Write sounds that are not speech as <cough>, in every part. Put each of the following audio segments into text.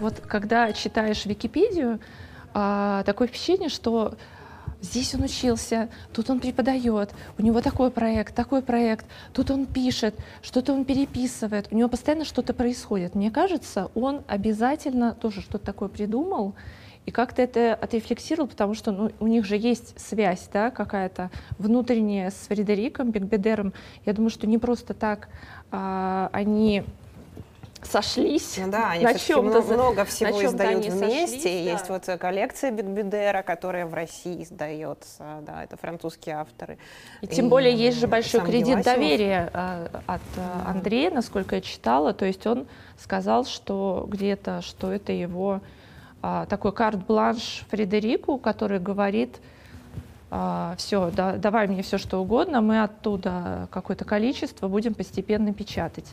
Вот когда читаешь Википедию, а, такое впечатление, что здесь он учился, тут он преподает, у него такой проект, такой проект, тут он пишет, что-то он переписывает, у него постоянно что-то происходит. Мне кажется, он обязательно тоже что-то такое придумал и как-то это отрефлексировал, потому что ну, у них же есть связь да, какая-то внутренняя с Фредериком Бигбедером. Я думаю, что не просто так а, они сошлись. Ну да, они на чем-то, много, много всего на издают вместе. сошлись, И да. Есть вот э, коллекция Бигбидера, которая в России издается. Да, это французские авторы. И тем более есть же большой кредит Герасимов. доверия э, от э, Андрея, насколько я читала. То есть он сказал, что где-то, что это его а, такой карт-бланш Фредерику, который говорит, все, давай мне все что угодно, мы оттуда какое-то количество будем постепенно печатать.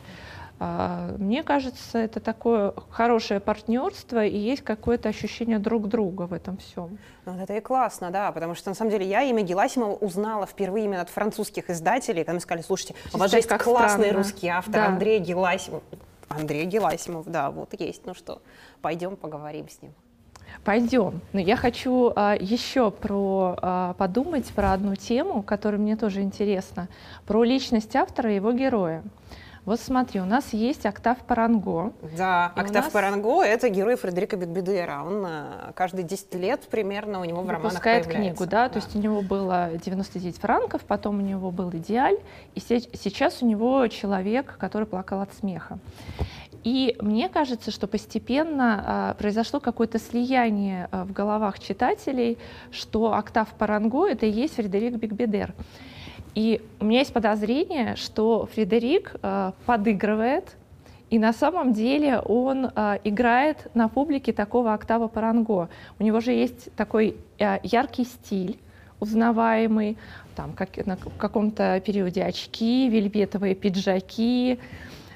А, Мне кажется, это такое хорошее партнерство и есть какое-то ощущение друг друга в этом всем. Ну, вот это и классно, да, потому что на самом деле я имя Геласимова узнала впервые именно от французских издателей, когда мне сказали, слушайте, у вас есть классный странно. русский автор Да. Андрей Геласимов. Андрей Геласимов, да, вот есть. Ну что, пойдем поговорим с ним. Пойдем. Но я хочу а, еще про а, подумать про одну тему, которая мне тоже интересна, про личность автора и его героя. Вот смотри, у нас есть Октав Паранго. Да, И у Октав нас- Паранго — это герой Фредерика Бигбедера. Он э, каждые 10 лет примерно у него в романах выпускает появляется. книгу, да? То есть у него было 99 франков, потом у него был идеаль, и се- сейчас у него человек, который плакал от смеха. И мне кажется, что постепенно а, произошло какое-то слияние а, в головах читателей, что Октав Паранго — это и есть Фредерик Бигбедер. И у меня есть подозрение, что Фредерик а, подыгрывает, и на самом деле он а, играет на публике такого Октава Паранго. У него же есть такой а, яркий стиль, узнаваемый, там как, на каком-то периоде очки, вельветовые пиджаки,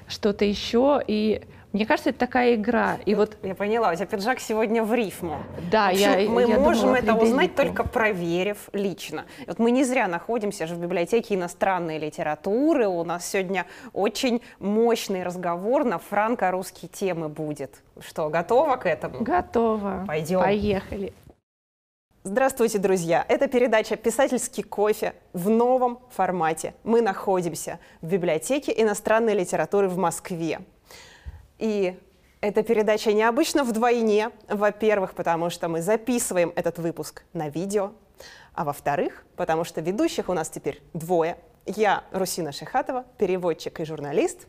что-то еще. И мне кажется, это такая игра. И вот Я поняла, у тебя пиджак сегодня в рифму. да, В общем, я мы я можем думала это узнать только проверив лично. Вот мы не зря находимся же в библиотеке иностранной литературы. У нас сегодня очень мощный разговор на франко-русские темы будет. Что, готова к этому? Готово. Пойдем. Поехали. Здравствуйте, друзья! Это передача «Писательский кофе» в новом формате. Мы находимся в библиотеке иностранной литературы в Москве. И эта передача необычна вдвойне. Во-первых, потому что мы записываем этот выпуск на видео. А во-вторых, потому что ведущих у нас теперь двое. Я, Русина Шихатова, переводчик и журналист.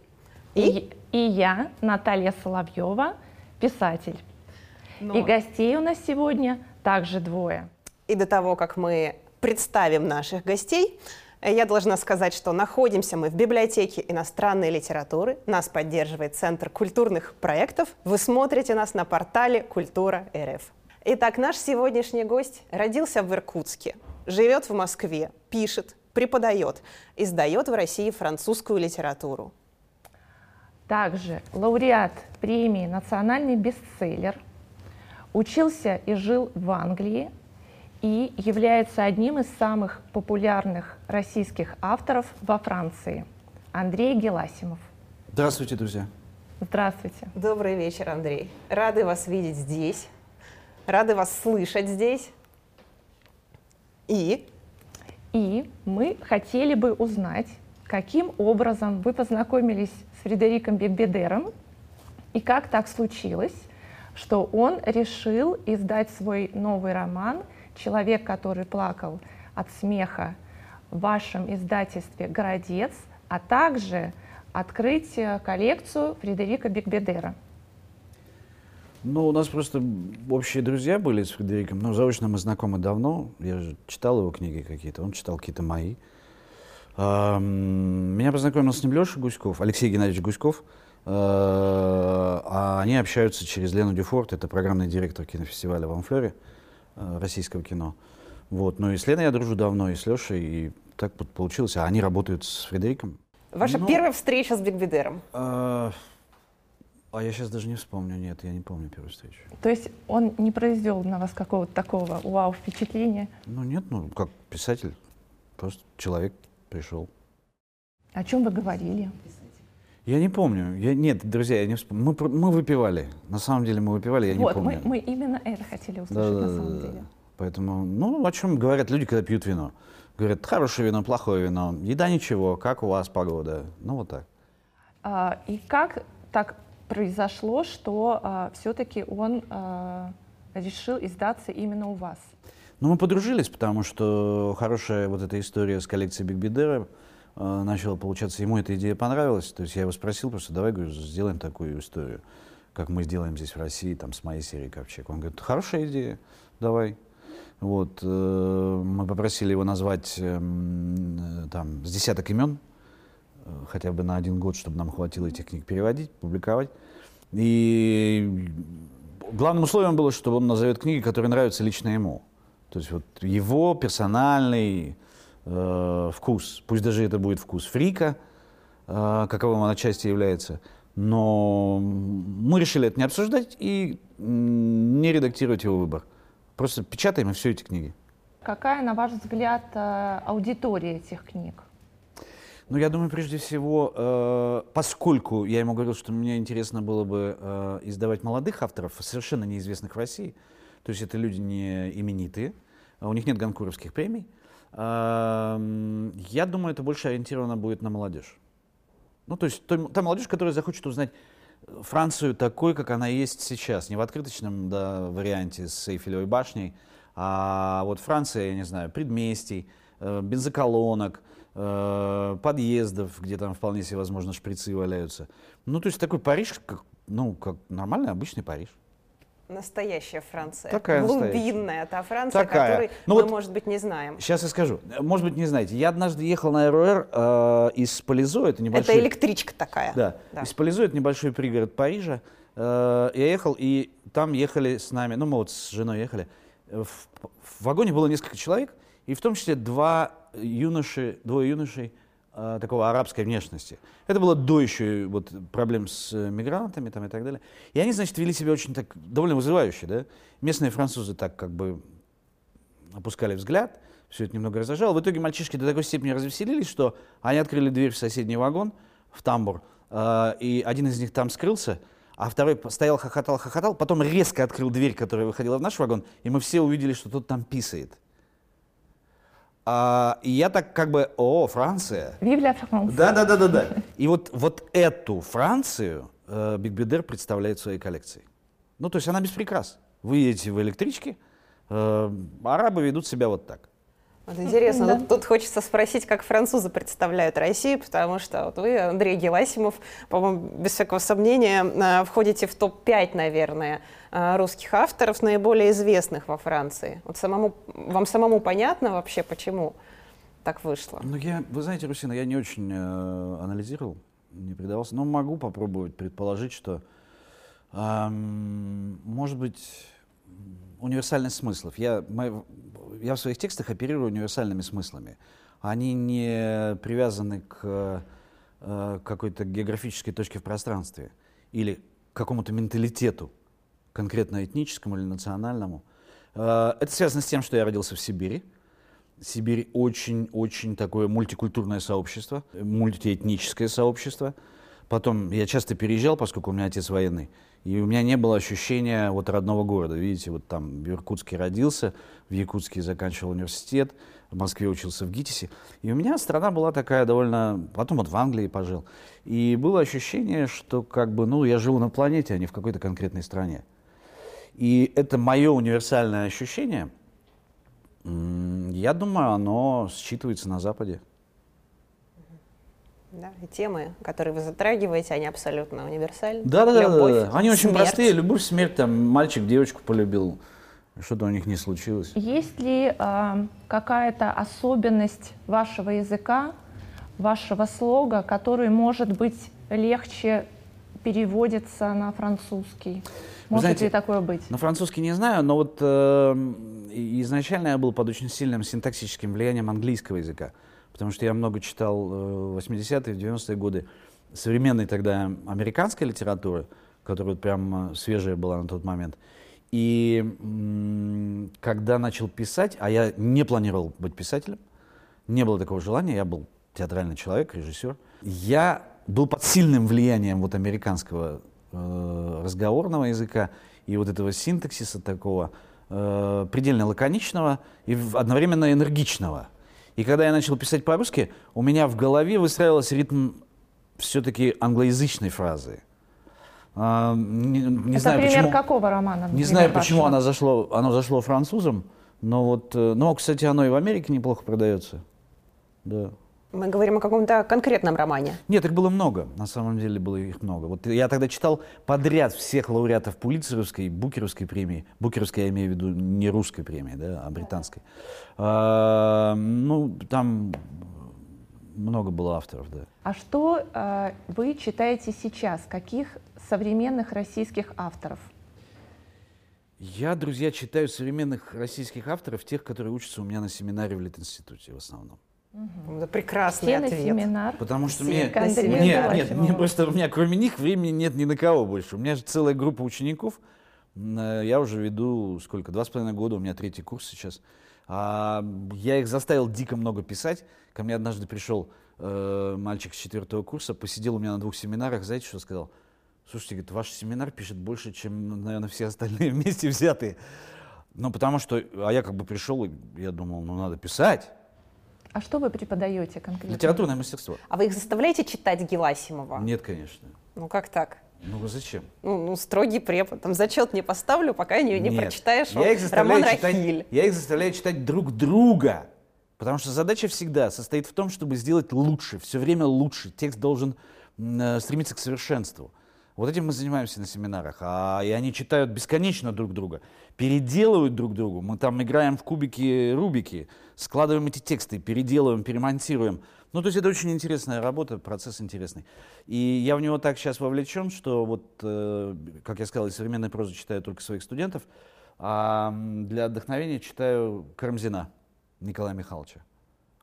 И, И, и я, Наталья Соловьева, писатель. И гостей у нас сегодня также двое. И до того, как мы представим наших гостей, я должна сказать, что находимся мы в библиотеке иностранной литературы. Нас поддерживает Центр культурных проектов. Вы смотрите нас на портале Культура РФ. Итак, наш сегодняшний гость родился в Иркутске, живет в Москве, пишет, преподает, издает в России французскую литературу. Также лауреат премии «Национальный бестселлер», учился и жил в Англии и является одним из самых популярных российских авторов во Франции. Андрей Геласимов. Здравствуйте, друзья. Здравствуйте. Добрый вечер, Андрей. Рады вас видеть здесь. Рады вас слышать здесь. И И мы хотели бы узнать, каким образом вы познакомились с Фредериком Бигбедером и как так случилось, что он решил издать свой новый роман «Человек, который плакал от смеха» в вашем издательстве «Городец», а также открыть э, коллекцию Фредерика Бигбедера. Ну, у нас просто общие друзья были с Фредериком. Ну, заочно мы знакомы давно. Я же читал его книги какие-то, он читал какие-то мои. Меня познакомил с ним Леша Гуськов, Алексей Геннадьевич Гуськов. Э, А они общаются через Лену Дюфорт, это программный директор кинофестиваля в Амфлоре, российского кино. Вот. Ну и с Леной я дружу давно, и с Лешей, и так вот получилось. А они работают с Фредериком. ваша Ну, первая встреча с Бигбедером. А, А я сейчас даже не вспомню, нет, я не помню первую встречу. То есть он не произвел на вас какого-то такого вау впечатления? Ну нет, ну как писатель, просто человек пришел. О чем вы говорили? Я не помню. Я, нет, друзья, я не вспомню. Мы, мы выпивали. На самом деле мы выпивали, я не вот, помню. мы, мы именно это хотели услышать на Да-да-да-да-да. самом деле. Поэтому, ну, о чем говорят люди, когда пьют вино? Говорят, хорошее вино, плохое вино, еда ничего, как у вас погода? Ну, вот так. А, и как так произошло, что все-таки он а, решил издаться именно у вас? Ну, мы подружились, потому что хорошая вот эта история с коллекцией Биг Э, начала получаться. Ему эта идея понравилась. То есть я его спросил просто, давай, говорю, сделаем такую историю, как мы сделаем здесь в России, там, с моей серией Ковчег. Он говорит, хорошая идея, давай. Вот, э, мы попросили его назвать эм, э, там с десяток имен, хотя бы на один год, чтобы нам хватило этих книг переводить, публиковать. И главным условием было, чтобы он назовет книги, которые нравятся лично ему. То есть вот его персональный э, вкус, пусть даже это будет вкус фрика, э, каковым он отчасти является, но мы решили это не обсуждать и не редактировать его выбор. Просто печатаем и все эти книги. Какая, на ваш взгляд, а, аудитория этих книг? Ну, я думаю, прежде всего, э, поскольку я ему говорил, что мне интересно было бы э, издавать молодых авторов, совершенно неизвестных в России, то есть это люди не именитые, а у них нет ганкуровских премий, э, я думаю, это больше ориентировано будет на молодежь. Ну, то есть та молодежь, которая захочет узнать Францию такой, как она есть сейчас, не в открыточном да, варианте с Эйфелевой башней, а вот Франция, я не знаю, предместий, э, бензоколонок, э, подъездов, где там вполне себе возможно шприцы валяются. Ну, то есть такой Париж, как, ну, как нормальный обычный Париж. Настоящая Франция. Такая настоящая. Глубинная та Франция, Такая. которой Ну мы, вот- может быть, не знаем. Сейчас я скажу. Может быть, не знаете. Я однажды ехал на РУР э, из Полизо, это небольшой... Это электричка такая. Да. Да. Из Полизо, это небольшой пригород Парижа. Э, я ехал, и там ехали с нами, ну, мы вот с женой ехали. В, в вагоне было несколько человек, и в том числе два юноши, двое юношей э, такого арабской внешности. Это было до еще вот, проблем с э, мигрантами там, и так далее. И они, значит, вели себя очень так, довольно вызывающе, да. Местные французы так как бы опускали взгляд, все это немного раздражало. В итоге мальчишки до такой степени развеселились, что они открыли дверь в соседний вагон, в тамбур, э, и один из них там скрылся, а второй стоял, хохотал, хохотал, потом резко открыл дверь, которая выходила в наш вагон, и мы все увидели, что тот там писает. А, и я так как бы, о, Франция. Vive la France. Да, да, да, да, да. И вот, вот эту Францию э, Биг Бидер представляет в своей коллекции. Ну, то есть она без прикрас. Вы едете в электричке, э, арабы ведут себя вот так. Вот интересно, Да. тут, тут хочется спросить, как французы представляют Россию, потому что вот вы, Андрей Геласимов, по-моему, без всякого сомнения, э, входите в топ-5, наверное, э, русских авторов, наиболее известных во Франции. Вот самому, вам самому понятно вообще, почему так вышло? Ну, я, вы знаете, Русина, я не очень э, анализировал, не предавался, но могу попробовать предположить, что, эм, может быть, универсальность смыслов. Я, мы- я в своих текстах оперирую универсальными смыслами. Они не привязаны к э, какой-то географической точке в пространстве или к какому-то менталитету, конкретно этническому или национальному. Э, это связано с тем, что я родился в Сибири. Сибирь очень-очень такое мультикультурное сообщество, мультиэтническое сообщество. Потом я часто переезжал, поскольку у меня отец военный, и у меня не было ощущения вот родного города. Видите, вот там в Иркутске родился, в Якутске заканчивал университет, в Москве учился в ГИТИСе. И у меня страна была такая довольно... Потом вот в Англии пожил. И было ощущение, что как бы, ну, я живу на планете, а не в какой-то конкретной стране. И это мое универсальное ощущение, я думаю, оно считывается на Западе. Да, и темы, которые вы затрагиваете, они абсолютно универсальны. Да, да, да, Любовь, да, да. Они очень смерть. простые. Любовь, смерть, там мальчик девочку полюбил, что-то у них не случилось. Есть ли а, какая-то особенность вашего языка, вашего слога, который, может быть, легче переводится на французский? Может знаете, ли такое быть? На французский не знаю, но вот э, изначально я был под очень сильным синтаксическим влиянием английского языка, потому что я много читал э, в 80-е, в 90-е годы современной тогда американской литературы, которая вот прям свежая была на тот момент. И когда начал писать, а я не планировал быть писателем, не было такого желания, я был театральный человек, режиссер, я был под сильным влиянием вот американского э, разговорного языка и вот этого синтаксиса такого э, предельно лаконичного и одновременно энергичного. И когда я начал писать по-русски, у меня в голове выстраивался ритм все-таки англоязычной фразы. А, не, не Это знаю, пример почему, какого романа? Не знаю, почему она зашло, оно зашло французам, но вот, э, но, кстати, оно и в Америке неплохо продается. Да. Мы говорим о каком-то конкретном романе. Нет, их было много. На самом деле было их много. Вот я тогда читал подряд всех лауреатов Пулитцеровской, Букеровской премии. Букеровской я имею в виду не русской премии, да, а британской. А, ну, там много было авторов, да. А что э, вы читаете сейчас? Каких современных российских авторов? Я, друзья, читаю современных российских авторов, тех, которые учатся у меня на семинаре в Литинституте в основном. Угу. Это прекрасный ответ. семинар. Потому что мне, нет, нет, мне просто у меня кроме них времени нет ни на кого больше. У меня же целая группа учеников. Э, я уже веду сколько, два с половиной года, у меня третий курс сейчас. А, я их заставил дико много писать. Ко мне однажды пришел э, мальчик с четвертого курса, посидел у меня на двух семинарах, знаете, что сказал? Слушайте, говорит, ваш семинар пишет больше, чем, наверное, все остальные <laughs> вместе взятые. Ну, потому что, а я как бы пришел, и я думал, ну, надо писать. А что вы преподаете конкретно? Литературное мастерство. А вы их заставляете читать Геласимова? Нет, конечно. Ну, как так? Ну, зачем? Ну, ну строгий препод. Там зачет не поставлю, пока не, не Нет. прочитаешь я их роман читать, Рахиль. Я их заставляю читать друг друга. Потому что задача всегда состоит в том, чтобы сделать лучше, все время лучше. Текст должен э, стремиться к совершенству. Вот этим мы занимаемся на семинарах. А, и они читают бесконечно друг друга, переделывают друг другу. Мы там играем в кубики, рубики, складываем эти тексты, переделываем, перемонтируем. Ну, то есть это очень интересная работа, процесс интересный. И я в него так сейчас вовлечен, что вот, э, как я сказал, современной прозы читаю только своих студентов, а для отдохновения читаю Карамзина Николая Михайловича.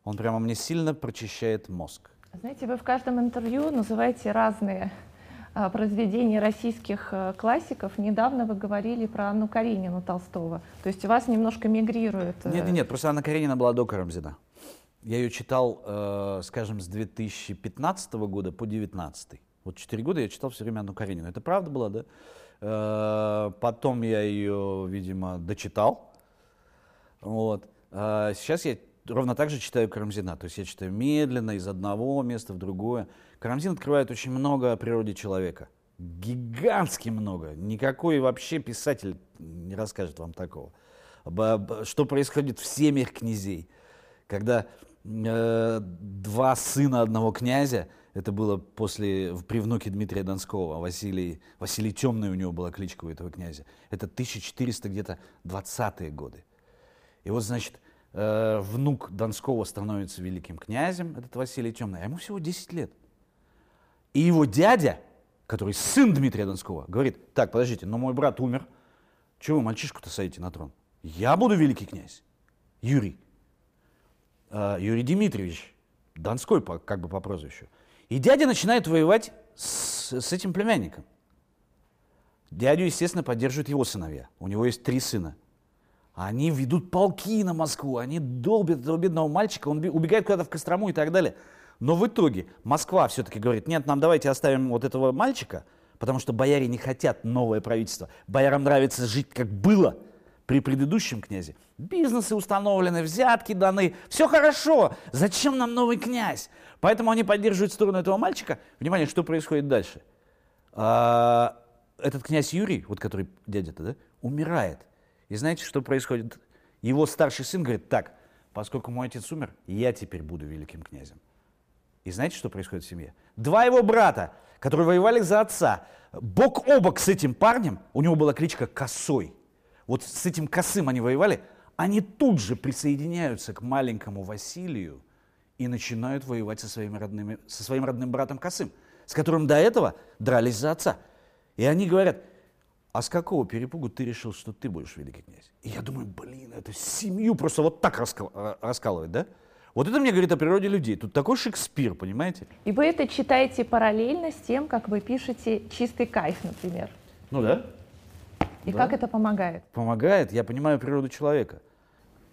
Он прямо мне сильно прочищает мозг. Знаете, вы в каждом интервью называете разные произведений российских э, классиков. Недавно вы говорили про Анну Каренину Толстого. То есть у вас немножко мигрирует... Э, нет, нет, нет, просто Анна Каренина была до Карамзина. Я ее читал, э, скажем, с 2015 года по 2019. Вот четыре года я читал все время Анну Каренину. Это правда было, да? Э, потом я ее, видимо, дочитал. Вот. Э, сейчас я ровно так же читаю Карамзина. То есть я читаю медленно, из одного места в другое. Карамзин открывает очень много о природе человека. Гигантски много. Никакой вообще писатель не расскажет вам такого. Что происходит в семьях князей. Когда э, два сына одного князя, это было после, при внуке Дмитрия Донского, Василий, Василий Темный у него была кличка у этого князя. Это 1400 где-то 20-е годы. И вот, значит, э, внук Донского становится великим князем, этот Василий Темный, а ему всего 10 лет. И его дядя, который сын Дмитрия Донского, говорит, так, подождите, но мой брат умер, чего вы мальчишку-то садите на трон? Я буду великий князь. Юрий. Э, Юрий Дмитриевич, Донской по, как бы по прозвищу. И дядя начинает воевать с, с этим племянником. Дядю, естественно, поддерживают его сыновья. У него есть три сына. Они ведут полки на Москву, они долбят этого бедного мальчика, он убегает куда-то в Кострому и так далее. Но в итоге Москва все-таки говорит, нет, нам давайте оставим вот этого мальчика, потому что бояре не хотят новое правительство. Боярам нравится жить, как было при предыдущем князе. Бизнесы установлены, взятки даны, все хорошо. Зачем нам новый князь? Поэтому они поддерживают сторону этого мальчика. Внимание, что происходит дальше? А, этот князь Юрий, вот который дядя-то, да, умирает. И знаете, что происходит? Его старший сын говорит, так, поскольку мой отец умер, я теперь буду великим князем. И знаете, что происходит в семье? Два его брата, которые воевали за отца, бок о бок с этим парнем, у него была кличка Косой. Вот с этим Косым они воевали, они тут же присоединяются к маленькому Василию и начинают воевать со, своими родными, со своим родным братом Косым, с которым до этого дрались за отца. И они говорят, а с какого перепугу ты решил, что ты будешь великий князь? И я думаю, блин, это семью просто вот так раскал, раскалывать, да? Вот это мне говорит о природе людей. Тут такой Шекспир, понимаете? И вы это читаете параллельно с тем, как вы пишете «Чистый кайф», например. Ну да. И Да. как это помогает? Помогает, я понимаю природу человека.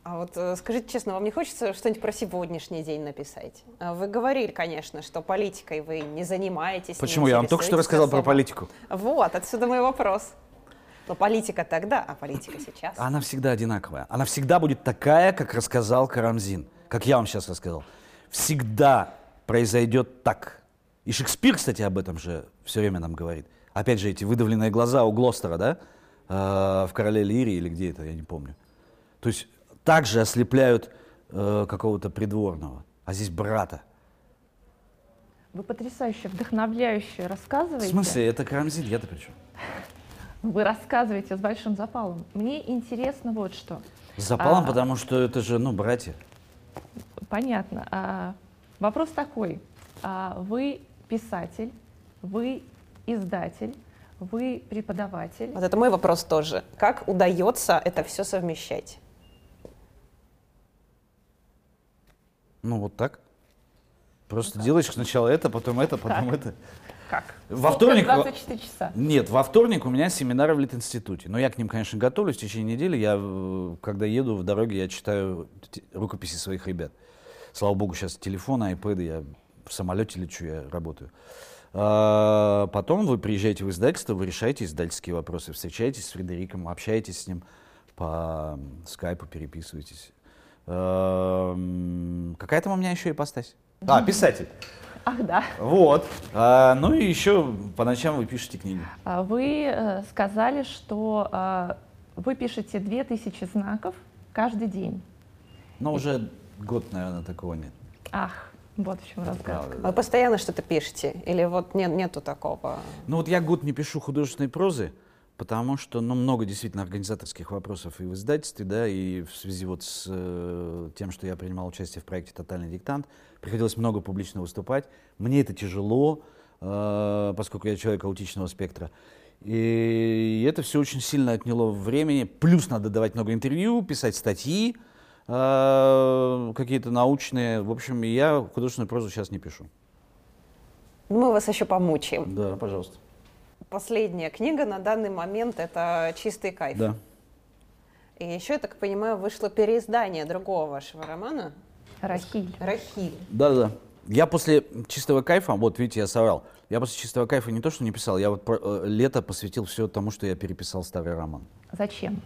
А вот э, скажите честно, вам не хочется что-нибудь про сегодняшний день написать? А Вы говорили, конечно, что политикой вы не занимаетесь. не Почему? Я вам только что рассказал про особо. политику. Вот, отсюда мой вопрос. Но политика тогда, а политика сейчас. Она всегда одинаковая. Она всегда будет такая, как рассказал Карамзин. Как я вам сейчас рассказал. Всегда произойдет так. И Шекспир, кстати, об этом же все время нам говорит. Опять же, эти выдавленные глаза у Глостера, да? Э, в «Короле Лирии» или где это, я не помню. То есть также ослепляют э, какого-то придворного. А здесь брата. Вы потрясающе, вдохновляюще В рассказываете. смысле, это Карамзин, я-то при чем? Вы рассказываете с большим запалом. Мне интересно вот что. С запалом, А. потому что это же, ну, братья. Понятно. А, вопрос такой. А, вы писатель, вы издатель, вы преподаватель. Вот это мой вопрос тоже. Как удается это все совмещать? Ну, вот так. Просто делаешь сначала это, потом это, потом Так. это. Как? Во Сколько? вторник- 24 часа. Нет, во вторник у меня семинары в Литинституте. Но я к ним, конечно, готовлюсь в течение недели. Я, э, когда еду в дороге, я читаю рукописи своих ребят. Слава богу, сейчас телефон, айпэды, я в самолете лечу, я работаю. А, потом вы приезжаете в издательство, вы решаете издательские вопросы, встречаетесь с Фредериком, общаетесь с ним по скайпу, переписываетесь. А, Какая там у меня еще ипостась? А, писатель. Ах, да. Вот. А, ну и еще по ночам вы пишете книги. А Вы э, сказали, что а, вы пишете 2000 знаков каждый день. Но уже год, наверное, такого нет. Ах, вот в чем разгадка. Вы постоянно что-то пишете? Или вот нет, нету такого? Ну вот я год не пишу художественной прозы, потому что ну, много действительно организаторских вопросов и в издательстве, да, и в связи вот с э, тем, что я принимал участие в проекте «Тотальный диктант», приходилось много публично выступать. Мне это тяжело, э, поскольку я человек аутичного спектра. И это все очень сильно отняло времени. Плюс надо давать много интервью, писать статьи, э, какие-то научные. В общем, я художественную прозу сейчас не пишу. Мы вас еще помучаем. Да, пожалуйста. Последняя книга на данный момент это «Чистый кайф». Да. И еще, я так понимаю, вышло переиздание другого вашего романа Рахиль. «Рахиль». Да-да. Я после чистого кайфа, вот видите, я соврал. Я после чистого кайфа не то, что не писал, я вот про- э, лето посвятил все тому, что я переписал старый роман. Зачем?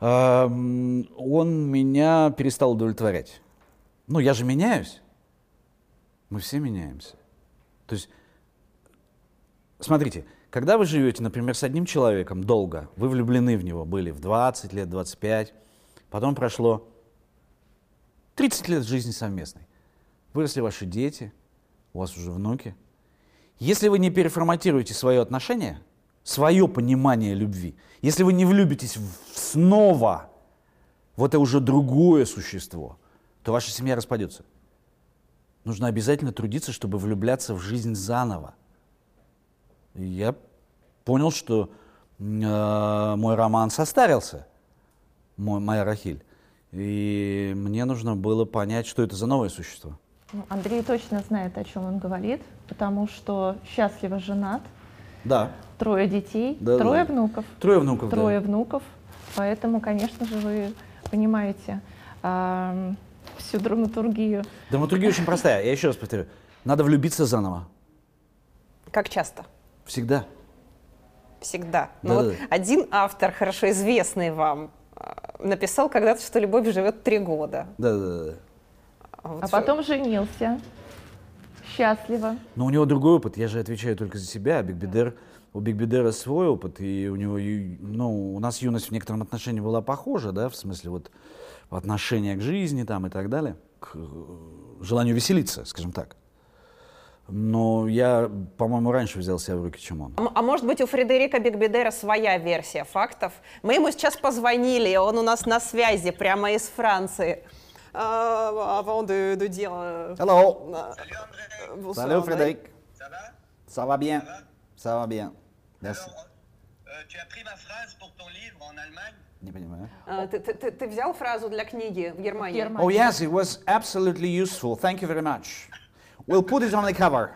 Ам, Он меня перестал удовлетворять. Ну, я же меняюсь. Мы все меняемся. То есть, смотрите, когда вы живете, например, с одним человеком долго, вы влюблены в него, были в 20 лет, 25, потом прошло 30 лет жизни совместной. Выросли ваши дети, у вас уже внуки. Если вы не переформатируете свое отношение, свое понимание любви, если вы не влюбитесь снова в это уже другое существо, то ваша семья распадется. Нужно обязательно трудиться, чтобы влюбляться в жизнь заново. И я понял, что э, мой роман состарился, мой, моя Рахиль. И мне нужно было понять, что это за новое существо. Ну, Андрей точно знает, о чем он говорит, потому что счастливо женат, Да, трое детей, Да, да, трое да. внуков. трое внуков. да. Трое внуков. Поэтому, конечно же, вы понимаете ам, всю драматургию. Драматургия очень простая. Я еще раз повторю. Надо влюбиться заново. Как часто? Всегда. Всегда. Но вот Да-да-да. один автор, хорошо известный вам, написал когда-то, что любовь живет три года. Да, да, да. вот А что- потом женился. Счастливо. Но у него другой опыт. Я же отвечаю только за себя. А Бигбидер, у Бигбидера свой опыт. И у него, ну, у нас юность в некотором отношении была похожа, да, в смысле вот отношения к жизни там и так далее, к э, желанию веселиться, скажем так. Но я, по-моему, раньше взял себя в руки, чем он. А А может быть, у Фредерика Бигбедера своя версия фактов? Мы ему сейчас позвонили, он у нас на связи, прямо из Франции. А, Avant de, de dire, euh, Hello. euh, Salut André, bonsoir, Salut. Frédéric. ça va Ça va bien. Ça va Ça va bien. Merci. Alors, euh, tu as pris ma phrase pour ton livre en Allemagne Не понимаю. А, ты, ты- ты- ты взял фразу для книги в? Германии. Oh yes, it was absolutely useful. Thank you very much. We'll put it on the cover.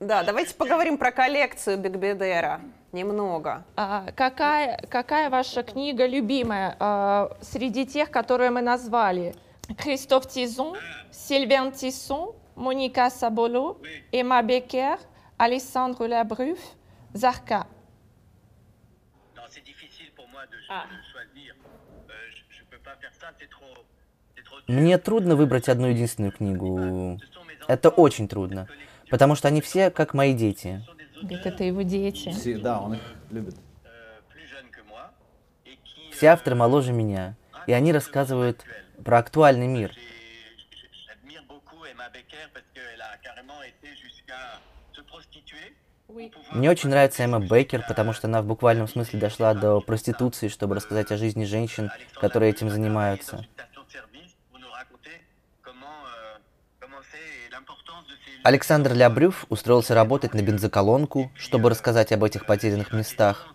Да, давайте поговорим про коллекцию Бигбедера. Немного. А, какая, какая ваша книга любимая а, среди тех, которые мы назвали? Кристоф Тизон, Сильвен Тиссон, Моника Саболо, Эмма Беккер, Александр Лабрюф, Зарка. Ah. Мне трудно выбрать одну единственную книгу. Это очень трудно, потому что они все как мои дети. Говорит, auteurs это его дети. Си- Да, он их любит. Все авторы моложе меня, и они рассказывают про актуальный мир. Мне очень нравится Эмма Бейкер, потому что она в буквальном смысле дошла до проституции, чтобы рассказать о жизни женщин, которые этим занимаются. dans une station-service pour nous raconter comment, euh, comment c'est et l'importance de ces Александр Лябрюф устроился работать на бензоколонку, чтобы рассказать об этих потерянных местах.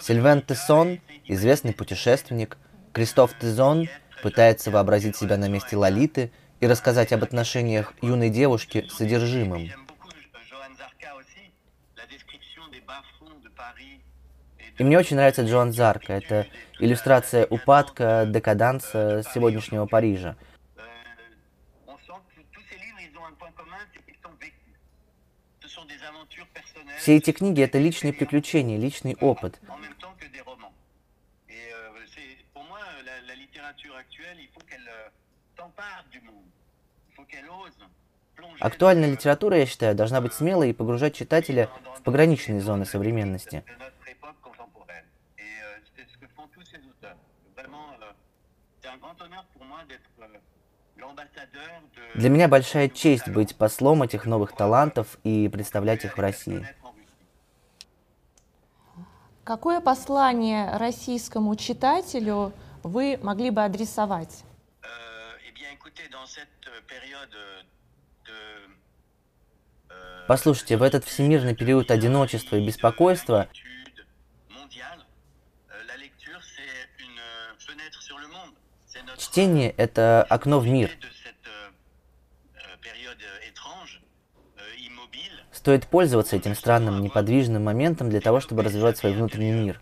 Сильвен Тессон, известный путешественник, Кристоф Тезон пытается вообразить себя на месте Лолиты и рассказать об отношениях юной девушки с содержимым. Euh, И мне очень нравится Джоан Зарка. Это иллюстрация упадка, декаданса сегодняшнего Парижа. Euh. Все эти книги — это личные приключения, личный опыт. euh, euh. Актуальная литература, я считаю, должна быть смелой и погружать читателя в пограничные зоны современности. de notre époque contemporaine. Et euh, c'est ce que font tous ces auteurs. Vraiment, euh, c'est un grand honneur pour moi d'être euh, l'ambassadeur de. Для меня большая честь быть послом этих новых талантов и представлять их в России. Какое послание российскому читателю вы могли бы адресовать? Euh, eh euh, euh, de. euh, Послушайте, в этот всемирный период одиночества и беспокойства solitude mondiale, euh, la lecture, c'est une euh, fenêtre sur le monde. C'est notre чтение — это окно в мир. Стоит пользоваться этим странным, неподвижным моментом для того, чтобы развивать свой внутренний мир.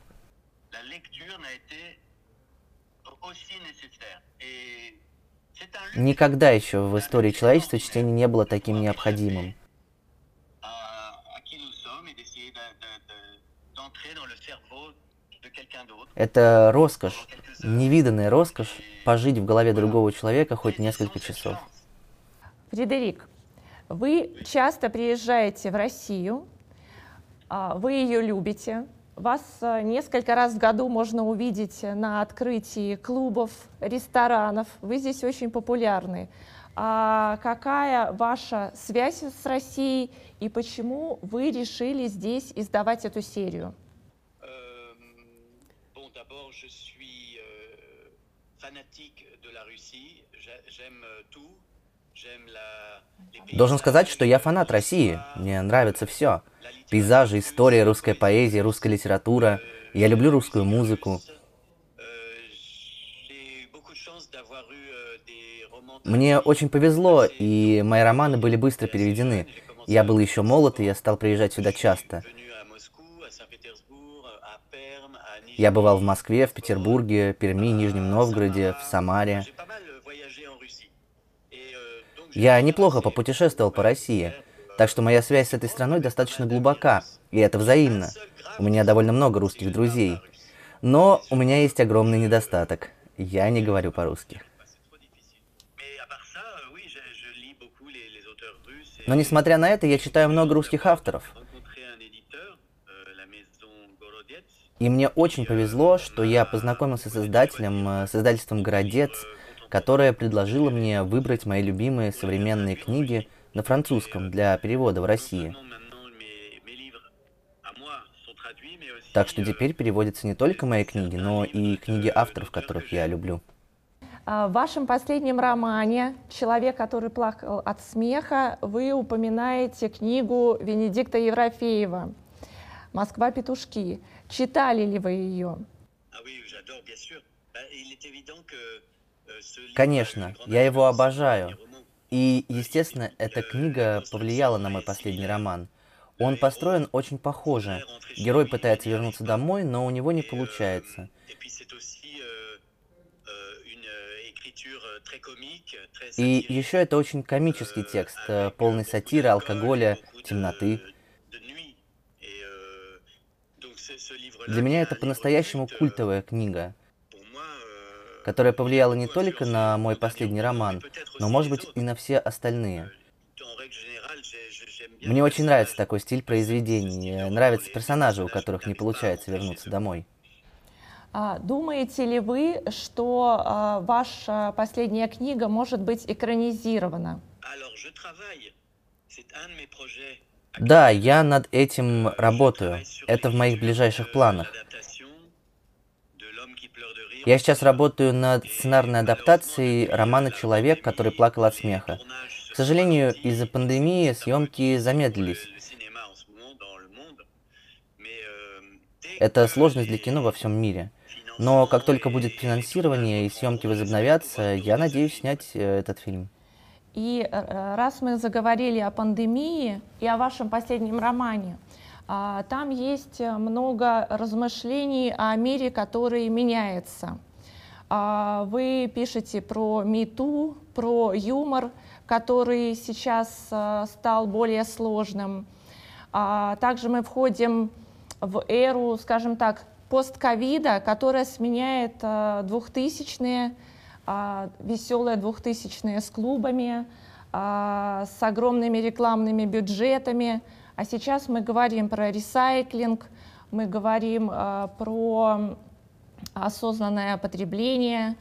Никогда еще в истории человечества чтение не было таким необходимым. Это роскошь, невиданная роскошь пожить в голове другого человека хоть несколько часов. Фредерик, вы часто приезжаете в Россию, а, вы ее любите, вас а, несколько раз в году можно увидеть на открытии клубов, ресторанов, вы здесь очень популярны. А какая ваша связь с Россией и почему вы решили здесь издавать эту серию? Euh, bon, Должен paysages, сказать, что я фанат России. Мне нравится все. Пейзажи, история, русская поэзия, русская литература. Я люблю русскую музыку. Euh, eu euh. Мне очень повезло, и мои романы были быстро переведены. Я был еще молод, и я стал приезжать сюда часто. Venu à Moscou, à Saint-Pétersbourg, à Perm, à Nijni. Я бывал в Москве, в Петербурге, Перми, Нижнем Новгороде, в Самаре. Я неплохо попутешествовал по России, так что моя связь с этой страной достаточно глубока, и это взаимно. У меня довольно много русских друзей. Но у меня есть огромный недостаток. Я не говорю по-русски. Но несмотря на это, я читаю много русских авторов. И мне очень повезло, что я познакомился с издателем, э, с издательством «Городец», которое предложило мне выбрать мои любимые современные книги на французском для перевода в России. Так что теперь переводятся не только мои книги, но и книги авторов, которых я люблю. А, в вашем последнем романе «Человек, который плакал от смеха» вы упоминаете книгу Венедикта Еврофеева «Москва. Петушки». Читали ли вы ее? Конечно, я его обожаю. И, естественно, эта книга повлияла на мой последний роман. Он построен очень похоже. Герой пытается вернуться домой, но у него не получается. И еще это очень комический текст, э, полный сатиры, алкоголя, темноты. Для меня это по-настоящему культовая книга, которая повлияла не только на мой последний роман, но, может быть, и на все остальные. Мне очень нравится такой стиль произведений, нравятся персонажи, у которых не получается вернуться домой. А, думаете ли вы, что а, ваша последняя книга может быть экранизирована? Да, я над этим работаю. Это в моих ближайших планах. Я сейчас работаю над сценарной адаптацией романа «Человек, который плакал от смеха». К сожалению, из-за пандемии съемки замедлились. Это сложность для кино во всем мире. Но как только будет финансирование и съемки возобновятся, я надеюсь снять э, этот фильм. И э, раз мы заговорили о пандемии и о вашем последнем романе, а, там есть много размышлений о мире, который меняется. А, вы пишете про мету, про юмор, который сейчас э, стал более сложным. А, также мы входим в эру, скажем так, постковида, которая сменяет а, двухтысячные, а, веселые двухтысячные с клубами, а, с огромными рекламными бюджетами. А сейчас мы говорим про ресайклинг, мы говорим про осознанное потребление,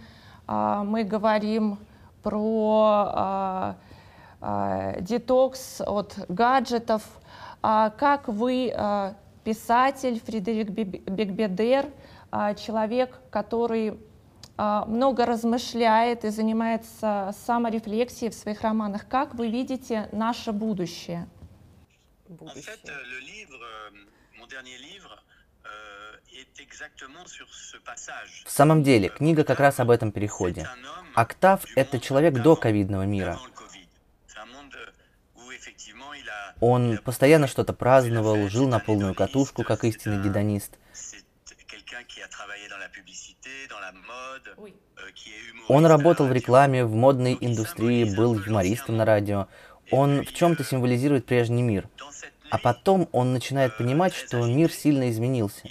мы говорим про детокс от гаджетов. Как вы писатель Фредерик Бекбедер, а, человек, который а, много размышляет и занимается саморефлексией в своих романах. Как вы видите наше будущее? будущее. В самом деле, книга как раз об этом переходе. Октав — это человек до ковидного мира. Он постоянно что-то праздновал, жил на полную катушку, как истинный гедонист. Он работал в рекламе, в модной индустрии, был юмористом на радио. Он в чем-то символизирует прежний мир. А потом он начинает понимать, что мир сильно изменился.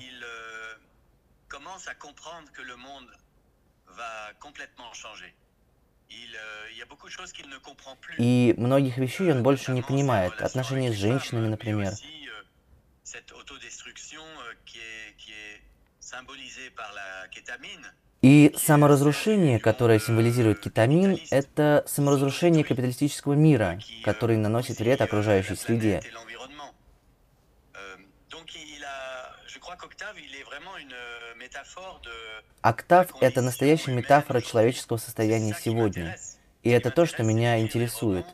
И многих вещей он больше не понимает. Отношения с женщинами, например. И саморазрушение, которое символизирует кетамин, это саморазрушение капиталистического мира, который наносит вред окружающей среде. Октав — это настоящая метафора человеческого состояния сегодня. И это то, что меня интересует.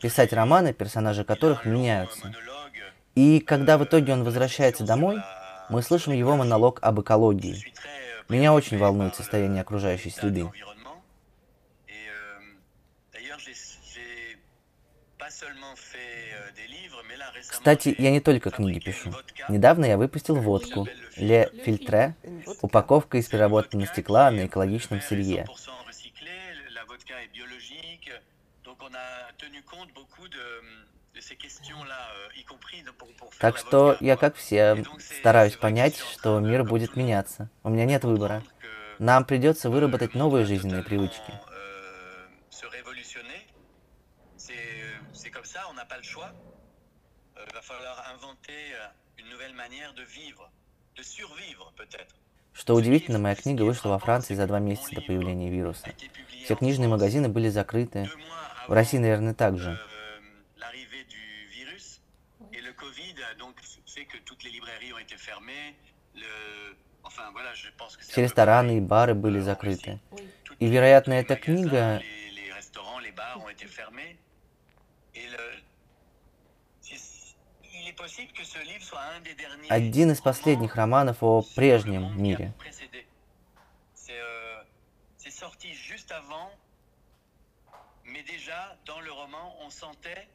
Писать романы, персонажи которых меняются. И когда в итоге он возвращается домой, мы слышим его монолог об экологии. Меня очень волнует состояние окружающей среды. Кстати, я не только книги пишу. Недавно я выпустил водку Ле Фильтре, упаковка из переработанного стекла на экологичном сырье. Так что я, как все, стараюсь понять, что мир будет меняться. У меня нет выбора. Нам придется выработать новые жизненные привычки. Что удивительно, моя книга вышла во Франции за два месяца до появления вируса. Все книжные магазины были закрыты. В России, наверное, que c'est Все рестораны и бары euh, были закрыты. И, вероятно, эта книга один из последних романов о прежнем мире. euh, c'est sorti juste avant, mais déjà dans le roman, on sentait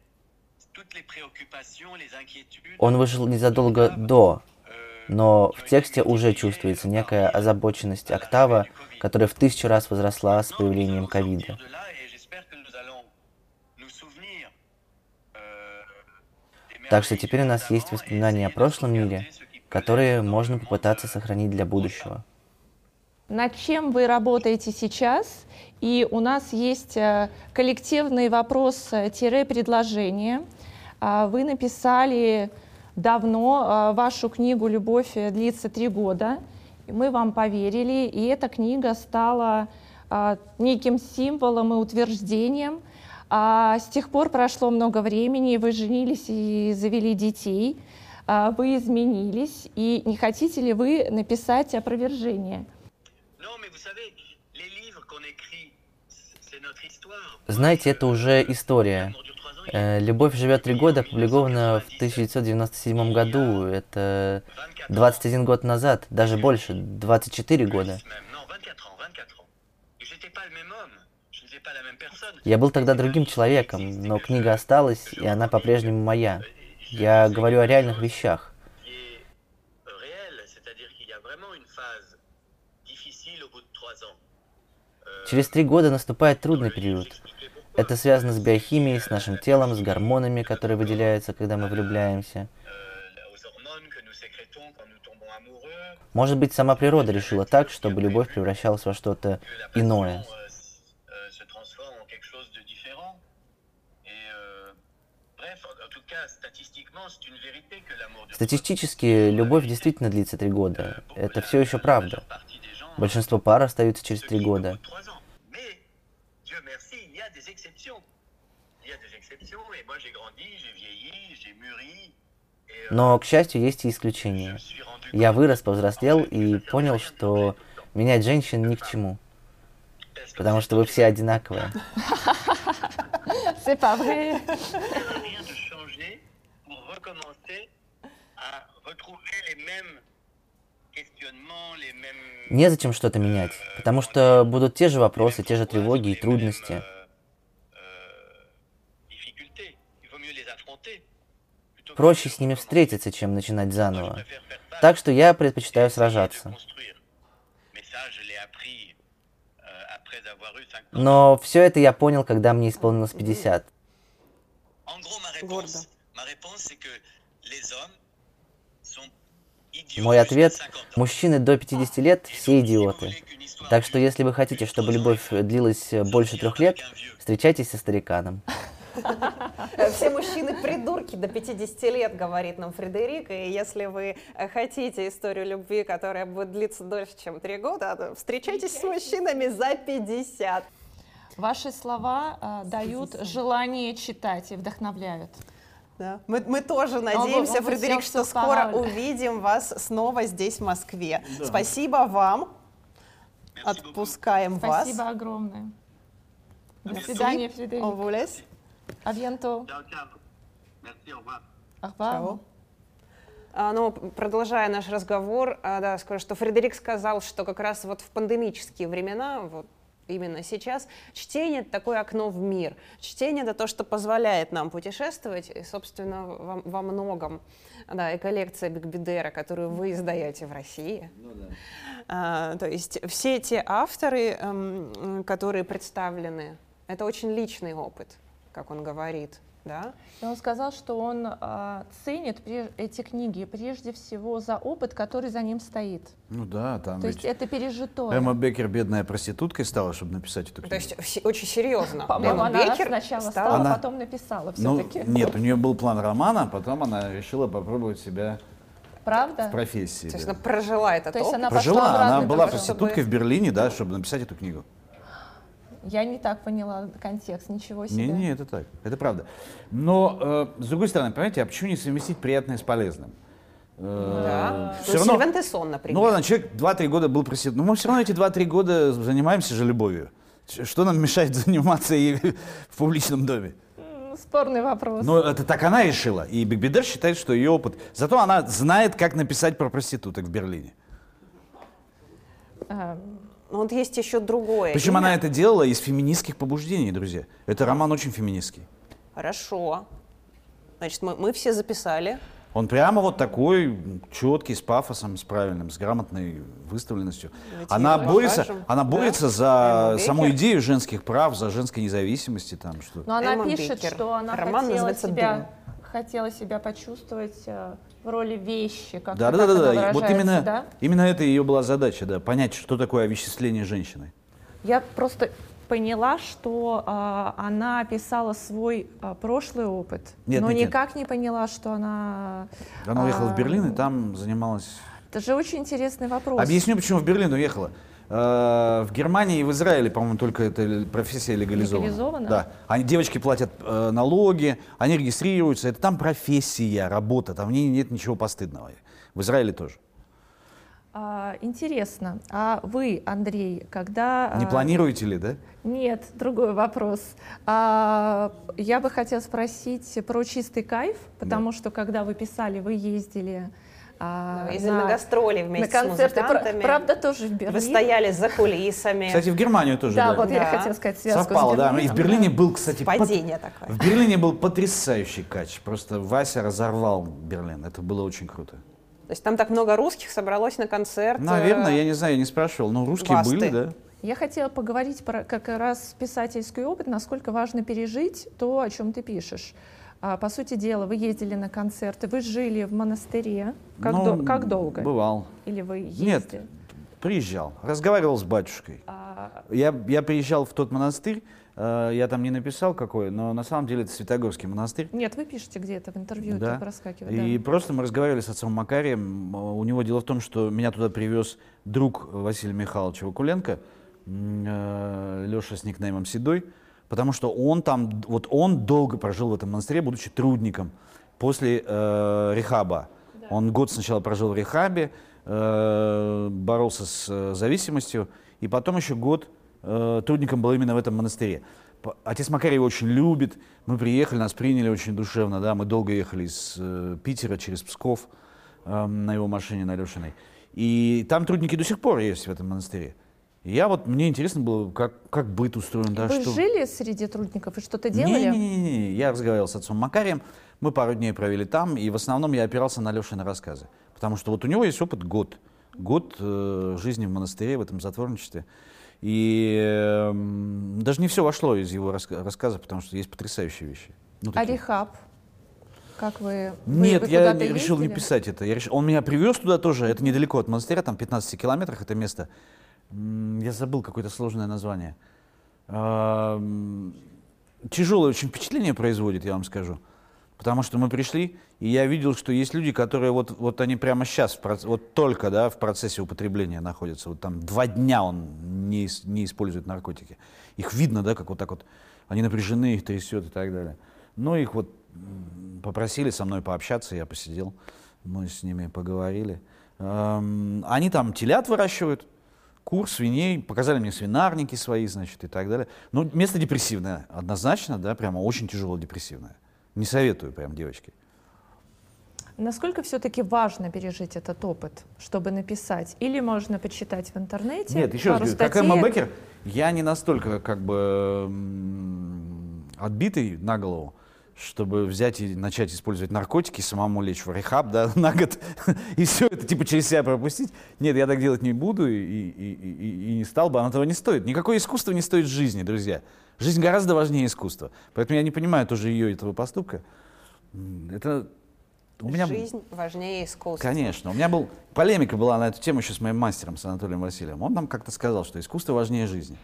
toutes les préoccupations, les inquiétudes. Он вышел незадолго до, euh, но в тексте уже чувствуется некая озабоченность Октава, которая в тысячу раз возросла с появлением ковида. euh, Так что теперь у нас есть воспоминания о прошлом мире, которые можно попытаться euh, сохранить для будущего. Над чем вы работаете сейчас? И у нас есть э, коллективный вопрос-предложение. А, Вы написали давно а, вашу книгу «Любовь длится три года». Мы вам поверили, и эта книга стала а, неким символом и утверждением. С тех пор прошло много времени, вы женились и завели детей, вы изменились, и не хотите ли вы написать опровержение? Non, mais vous savez, les livres qu'on écrit, c'est notre histoire. Знаете, это уже история. Э, «Любовь живет три года» опубликована в 1997 году. Это 21 год назад, даже больше, 24 года. plus même. Non, 24 ans, 24 ans. Et j'étais pas le même homme, je n'étais pas la même personne. Я был тогда другим человеком, но книга осталась, и она по-прежнему моя. Я говорю о реальных вещах. Через три года наступает трудный период. Это связано с биохимией, с нашим телом, с гормонами, которые выделяются, когда мы влюбляемся. Может быть, сама природа решила так, чтобы любовь превращалась во что-то иное. Статистически, любовь действительно длится три года. Это все еще правда. Большинство пар остаются через три года. euh, Но, к счастью, есть и исключения. Я вырос, повзрослел и понял, что менять женщин ни к чему, потому что вы все одинаковые. C'est pas vrai. rien de changer pour recommencer à retrouver les mêmes Незачем что-то менять, потому что будут те же вопросы, те же тревоги и трудности. Проще с ними встретиться, чем начинать заново. Так что я предпочитаю сражаться. construire. Mais ça, je l'ai appris après avoir eu 50 Но все это я понял, когда мне исполнилось 50. En gros, ma Гордо. Мой ответ 50 ans. – мужчины до 50 лет все идиоты. Так что если вы хотите, чтобы любовь длилась больше трех лет, встречайтесь со стариканом. Э, Все мужчины придурки до 50 лет, говорит нам Фредерик. И если вы э, хотите историю любви, которая будет длиться дольше, чем три года, встречайтесь с мужчинами за 50. Ваши слова а, дают желание читать и вдохновляют. Да. Мы, мы тоже надеемся, vous Фредерик, tient что скоро увидим вас снова здесь, в Москве. Спасибо вам. Отпускаем вас. Спасибо огромное. До свидания, On Фредерик. vous laisse. А bientôt. Ciao, ciao. Merci, au revoir. Au revoir. Чао. Ну, продолжая наш разговор, а, да, скажу, что Фредерик сказал, что как раз вот в пандемические времена, вот именно сейчас, чтение — это такое окно в мир. Чтение — это то, что позволяет нам путешествовать, и, собственно, во, во многом, да, и коллекция Бигбидера, которую вы издаете в России. А, то есть все те авторы, эм, которые представлены, это очень личный опыт, как он говорит, да? И он сказал, что он а, ценит эти книги прежде всего за опыт, который за ним стоит. Ну да, там То есть это пережитое. Эмма Беккер бедная проституткой стала, чтобы написать эту книгу. То есть очень серьезно. По-моему, Эмма она Беккер сначала стала- стала, Она- потом написала Ну, все-таки. нет, у нее был план романа, а потом она решила попробовать себя Правда? в профессии. То есть да. она прожила этот То есть опыт. она Прожила, пошла она была чтобы- проституткой в Берлине, да, чтобы написать эту книгу. Я не так поняла контекст, ничего себе. Не, не, это так, это правда. Но, э, с другой стороны, понимаете, а почему не совместить приятное с полезным? Да. Все Ну, равно, Сильвен Тессон, например. ну ладно, человек 2-3 года был проститут. Но мы все равно эти 2-3 года занимаемся же любовью. Что нам мешает <laughs> заниматься и в публичном доме? Спорный вопрос. Но это так она решила. И Биг Бедер считает, что ее опыт... Зато она знает, как написать про проституток в Берлине. А, Но вот есть еще другое. Причем она это делала из феминистских побуждений, друзья. Это роман очень феминистский. Хорошо. Значит, мы, мы все записали. Он прямо вот такой четкий, с пафосом, с правильным, с грамотной выставленностью. Давайте Она борется, она Да. борется за Эмма саму Беккер. идею женских прав, за женской независимости, там что. Но она Эмма пишет, Беккер. что она Роман хотела себя, хотела себя почувствовать э, в роли вещи, как Да, да, да, она да. Вот именно, да? именно это ее была задача, да, понять, что такое овеществление женщины. Я просто поняла, что а, она описала свой а, прошлый опыт, Нет, но нет, нет. никак не поняла, что она... Она уехала в а, Берлин и там занималась. Это же очень интересный вопрос. Объясню, почему в Берлин уехала. Э, В Германии и в Израиле, по-моему, только эта профессия легализована. Легализована? Да. Они, девочки платят э, налоги, они регистрируются. Это там профессия, работа, там в ней нет ничего постыдного. В Израиле тоже. А, интересно, а вы, Андрей, когда... Не а, планируете ли, да? Нет, другой вопрос. А, я бы хотела спросить про чистый кайф, потому что когда вы писали, вы ездили... а, Да, ездили на гастроли вместе на с концерты, Пра- музыкантами. правда, тоже в Берлине. Вы стояли за кулисами. Кстати, в Германию тоже. да, да. вот я Да. хотела сказать связку Совпало, с да. И в Берлине был, кстати, Падение такое. в Берлине был потрясающий кач. Просто Вася разорвал Берлин. Это было очень круто. То есть там так много русских собралось на концерт. Наверное, э, я не знаю, я не спрашивал, но русские Басты. были, да. Я хотела поговорить про как раз писательский опыт, насколько важно пережить то, о чем ты пишешь. А, по сути дела, вы ездили на концерты, вы жили в монастыре. Как, Ну, до- как долго? Бывал. Или вы ездили? Нет, приезжал, разговаривал с батюшкой. А, Я, я приезжал в тот монастырь, э, я там не написал какой, но на самом деле это Святогорский монастырь. нет, вы пишете где-то в интервью, Да. это проскакивает. И да. просто мы разговаривали с отцом Макарием. Э, У него дело в том, что меня туда привез друг Василия Михайловича Вакуленко, Леша с никнеймом Седой, потому что он там, вот он долго прожил в этом монастыре, будучи трудником после э, рехаба. Он год сначала прожил в рехабе, э, боролся с э, зависимостью, и потом еще год э, трудником был именно в этом монастыре. Отец Макарий его очень любит. Мы приехали, нас приняли очень душевно, да. Мы долго ехали из э, Питера через Псков э, на его машине, на Лешиной. И там трудники до сих пор есть в этом монастыре. Я вот, мне интересно было, как, как быт устроен, да, вы что... жили среди трудников и что-то делали? Не-не-не, я разговаривал с отцом Макарием, мы пару дней провели там, и в основном я опирался на Лешины рассказы. Потому что вот у него есть опыт год. Год э, жизни в монастыре, в этом затворничестве. И эм, даже не все вошло из его раска- рассказов, потому что есть потрясающие вещи. Ну, А рехаб? Как вы? вы- Нет, вы я решил не писать это. Я решил- Он меня привез туда тоже, это недалеко от монастыря, там 15 километрах это место. Я забыл какое-то сложное название. Тяжелое очень впечатление производит, я вам скажу. Потому что мы пришли, и я видел, что есть люди, которые вот, вот они прямо сейчас, вот только да, в процессе употребления находятся. Вот там два дня он не, не использует наркотики. Их видно, да, как вот так вот. Они напряжены, их трясет и так далее. Но их вот попросили со мной пообщаться, я посидел, мы с ними поговорили. Они там телят выращивают, кур, свиней, показали мне свинарники свои, значит, и так далее. Ну, место депрессивное, однозначно, да, прямо очень тяжело депрессивное. Не советую прям, девочки. Насколько все-таки важно пережить этот опыт, чтобы написать? Или можно почитать в интернете? Нет, еще раз говорю, как статей? Эмма Беккер, я не настолько как бы отбитый на голову, чтобы взять и начать использовать наркотики, самому лечь в рехаб, да, <laughs> на год, <laughs> и все это типа через себя пропустить. Нет, я так делать не буду и, и- и- и- не стал бы, оно того не стоит. Никакое искусство не стоит жизни, друзья. Жизнь гораздо важнее искусства. Поэтому я не понимаю тоже ее этого поступка. Это у меня... Жизнь важнее искусства. Конечно. У меня был полемика была на эту тему еще с моим мастером, с Анатолием Васильевым. Он нам как-то сказал, что искусство важнее жизни.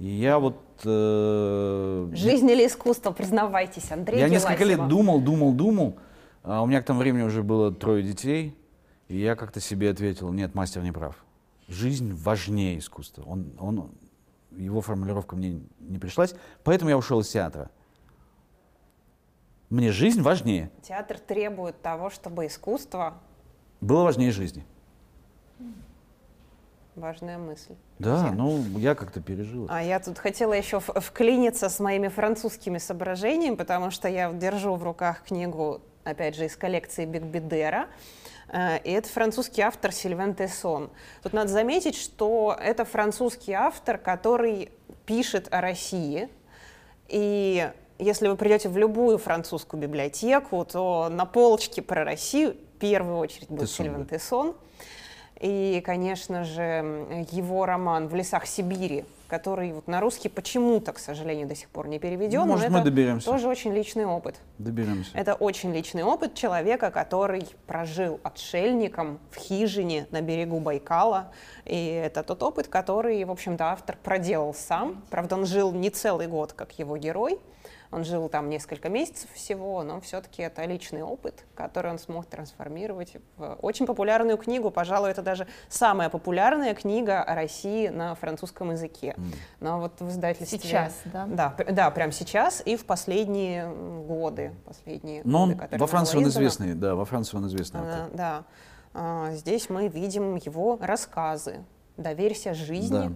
И я вот... э, Жизнь или искусство, признавайтесь, Андрей я несколько лет думал, думал, думал. А у меня к тому времени уже было трое детей. И я как-то себе ответил, нет, мастер не прав. Жизнь важнее искусства. Он, он, его формулировка мне не пришлась. Поэтому я ушел из театра. Мне жизнь важнее. Театр требует того, чтобы искусство было важнее жизни. Важная мысль. Да, друзья. ну я как-то пережил. это. А я тут хотела еще вклиниться с моими французскими соображениями, потому что я держу в руках книгу, опять же, из коллекции Бигбидера. Э, И это французский автор Сильвен Тессон. Тут надо заметить, что это французский автор, который пишет о России. И если вы придете в любую французскую библиотеку, то на полочке про Россию в первую очередь будет Тессон, Сильвен да. Тессон. И, конечно же, его роман «В лесах Сибири», который вот на русский почему-то, к сожалению, до сих пор не переведен. Ну, но может, это мы доберемся. тоже очень личный опыт. Доберемся. Это очень личный опыт человека, который прожил отшельником в хижине на берегу Байкала. И это тот опыт, который, в общем-то, автор проделал сам. Правда, он жил не целый год, как его герой. Он жил там несколько месяцев всего, но все-таки это личный опыт, который он смог трансформировать в очень популярную книгу. Пожалуй, это даже самая популярная книга о России на французском языке. Но вот в издательстве... Сейчас, да? Да, да, прямо сейчас и в последние годы. Последние Но он годы, которые во Франции он известный, да, во Франции он известный. А, автор. да. А, здесь мы видим его рассказы. «Доверься жизни».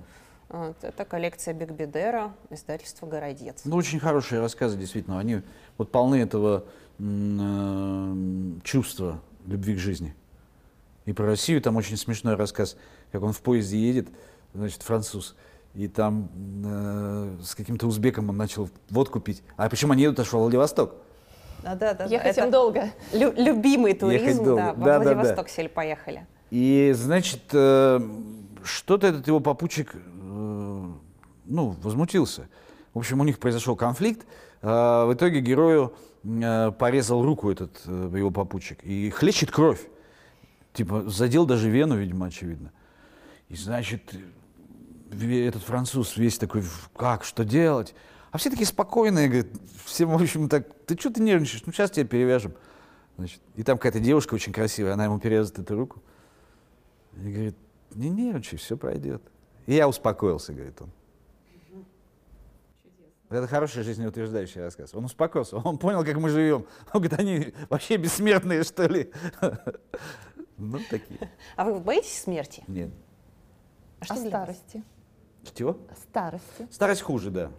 Вот, это коллекция Бигбедера, издательство «Городец». Ну, очень хорошие рассказы, действительно. Они вот полны этого э, чувства любви к жизни. И про Россию там очень смешной рассказ, как он в поезде едет, значит, француз, и там э, с каким-то узбеком он начал водку пить. А почему они едут аж в Владивосток? Да, да, да. Ехать это им долго. лю- любимый туризм, долго. да, во Да, да, да. Владивосток сели поехали. И, значит, э, что-то этот его попутчик, ну, возмутился. В общем, у них произошел конфликт. А в итоге герою э, порезал руку этот э, его попутчик. И хлещет кровь. Типа, задел даже вену, видимо, очевидно. И, значит, этот француз весь такой, «В- как, что делать? А все такие спокойные, говорят, все, в общем, так, ты что ты нервничаешь? Ну, сейчас тебя перевяжем. Значит, и там какая-то девушка очень красивая, она ему перевязывает эту руку. И говорит, не нервничай, все пройдет. И я успокоился, говорит он. Это хороший жизнеутверждающий рассказ. Он успокоился, он понял, как мы живем. Он говорит, они вообще бессмертные, что ли? <laughs> Ну, такие. А вы боитесь смерти? Нет. А что вас? старости. Чего? Старости. Старость хуже, да.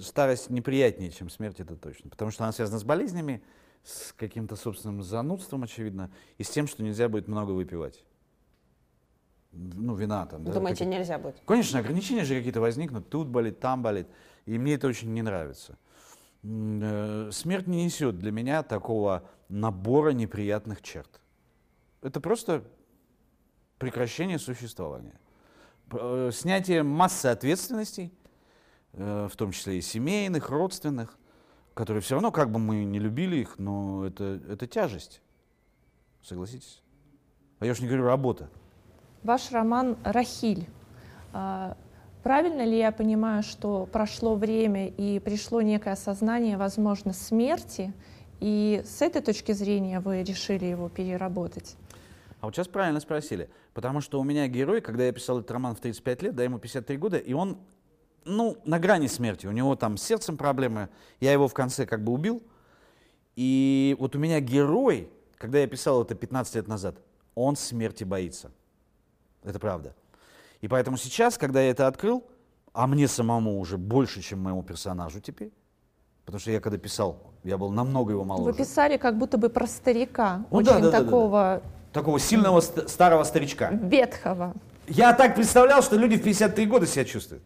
Старость неприятнее, чем смерть, это точно. Потому что она связана с болезнями, с каким-то собственным занудством, очевидно, и с тем, что нельзя будет много выпивать. Ну, вина там. да, Думаете, какие- нельзя будет? Конечно, ограничения же какие-то возникнут, тут болит, там болит. И мне это очень не нравится. Э, Смерть не несет для меня такого набора неприятных черт. Это просто прекращение существования. Э, Снятие массы ответственностей, э, в том числе и семейных, родственных, которые все равно, как бы мы не любили их, но это, это тяжесть. Согласитесь? А я уж не говорю работа. Ваш роман «Рахиль». Правильно ли я понимаю, что прошло время и пришло некое осознание, возможно, смерти, и с этой точки зрения вы решили его переработать? А вот сейчас правильно спросили. Потому что у меня герой, когда я писал этот роман в 35 лет, да, ему 53 года, и он, ну, на грани смерти. У него там с сердцем проблемы. Я его в конце как бы убил. И вот у меня герой, когда я писал это 15 лет назад, он смерти боится. Это правда. И поэтому сейчас, когда я это открыл, а мне самому уже больше, чем моему персонажу теперь, потому что я когда писал, я был намного его моложе. Вы писали как будто бы про старика, Ну очень да, да, да, да, да. такого Такого сильного ст- старого старичка. ветхого. Я так представлял, что люди в 53 года себя чувствуют.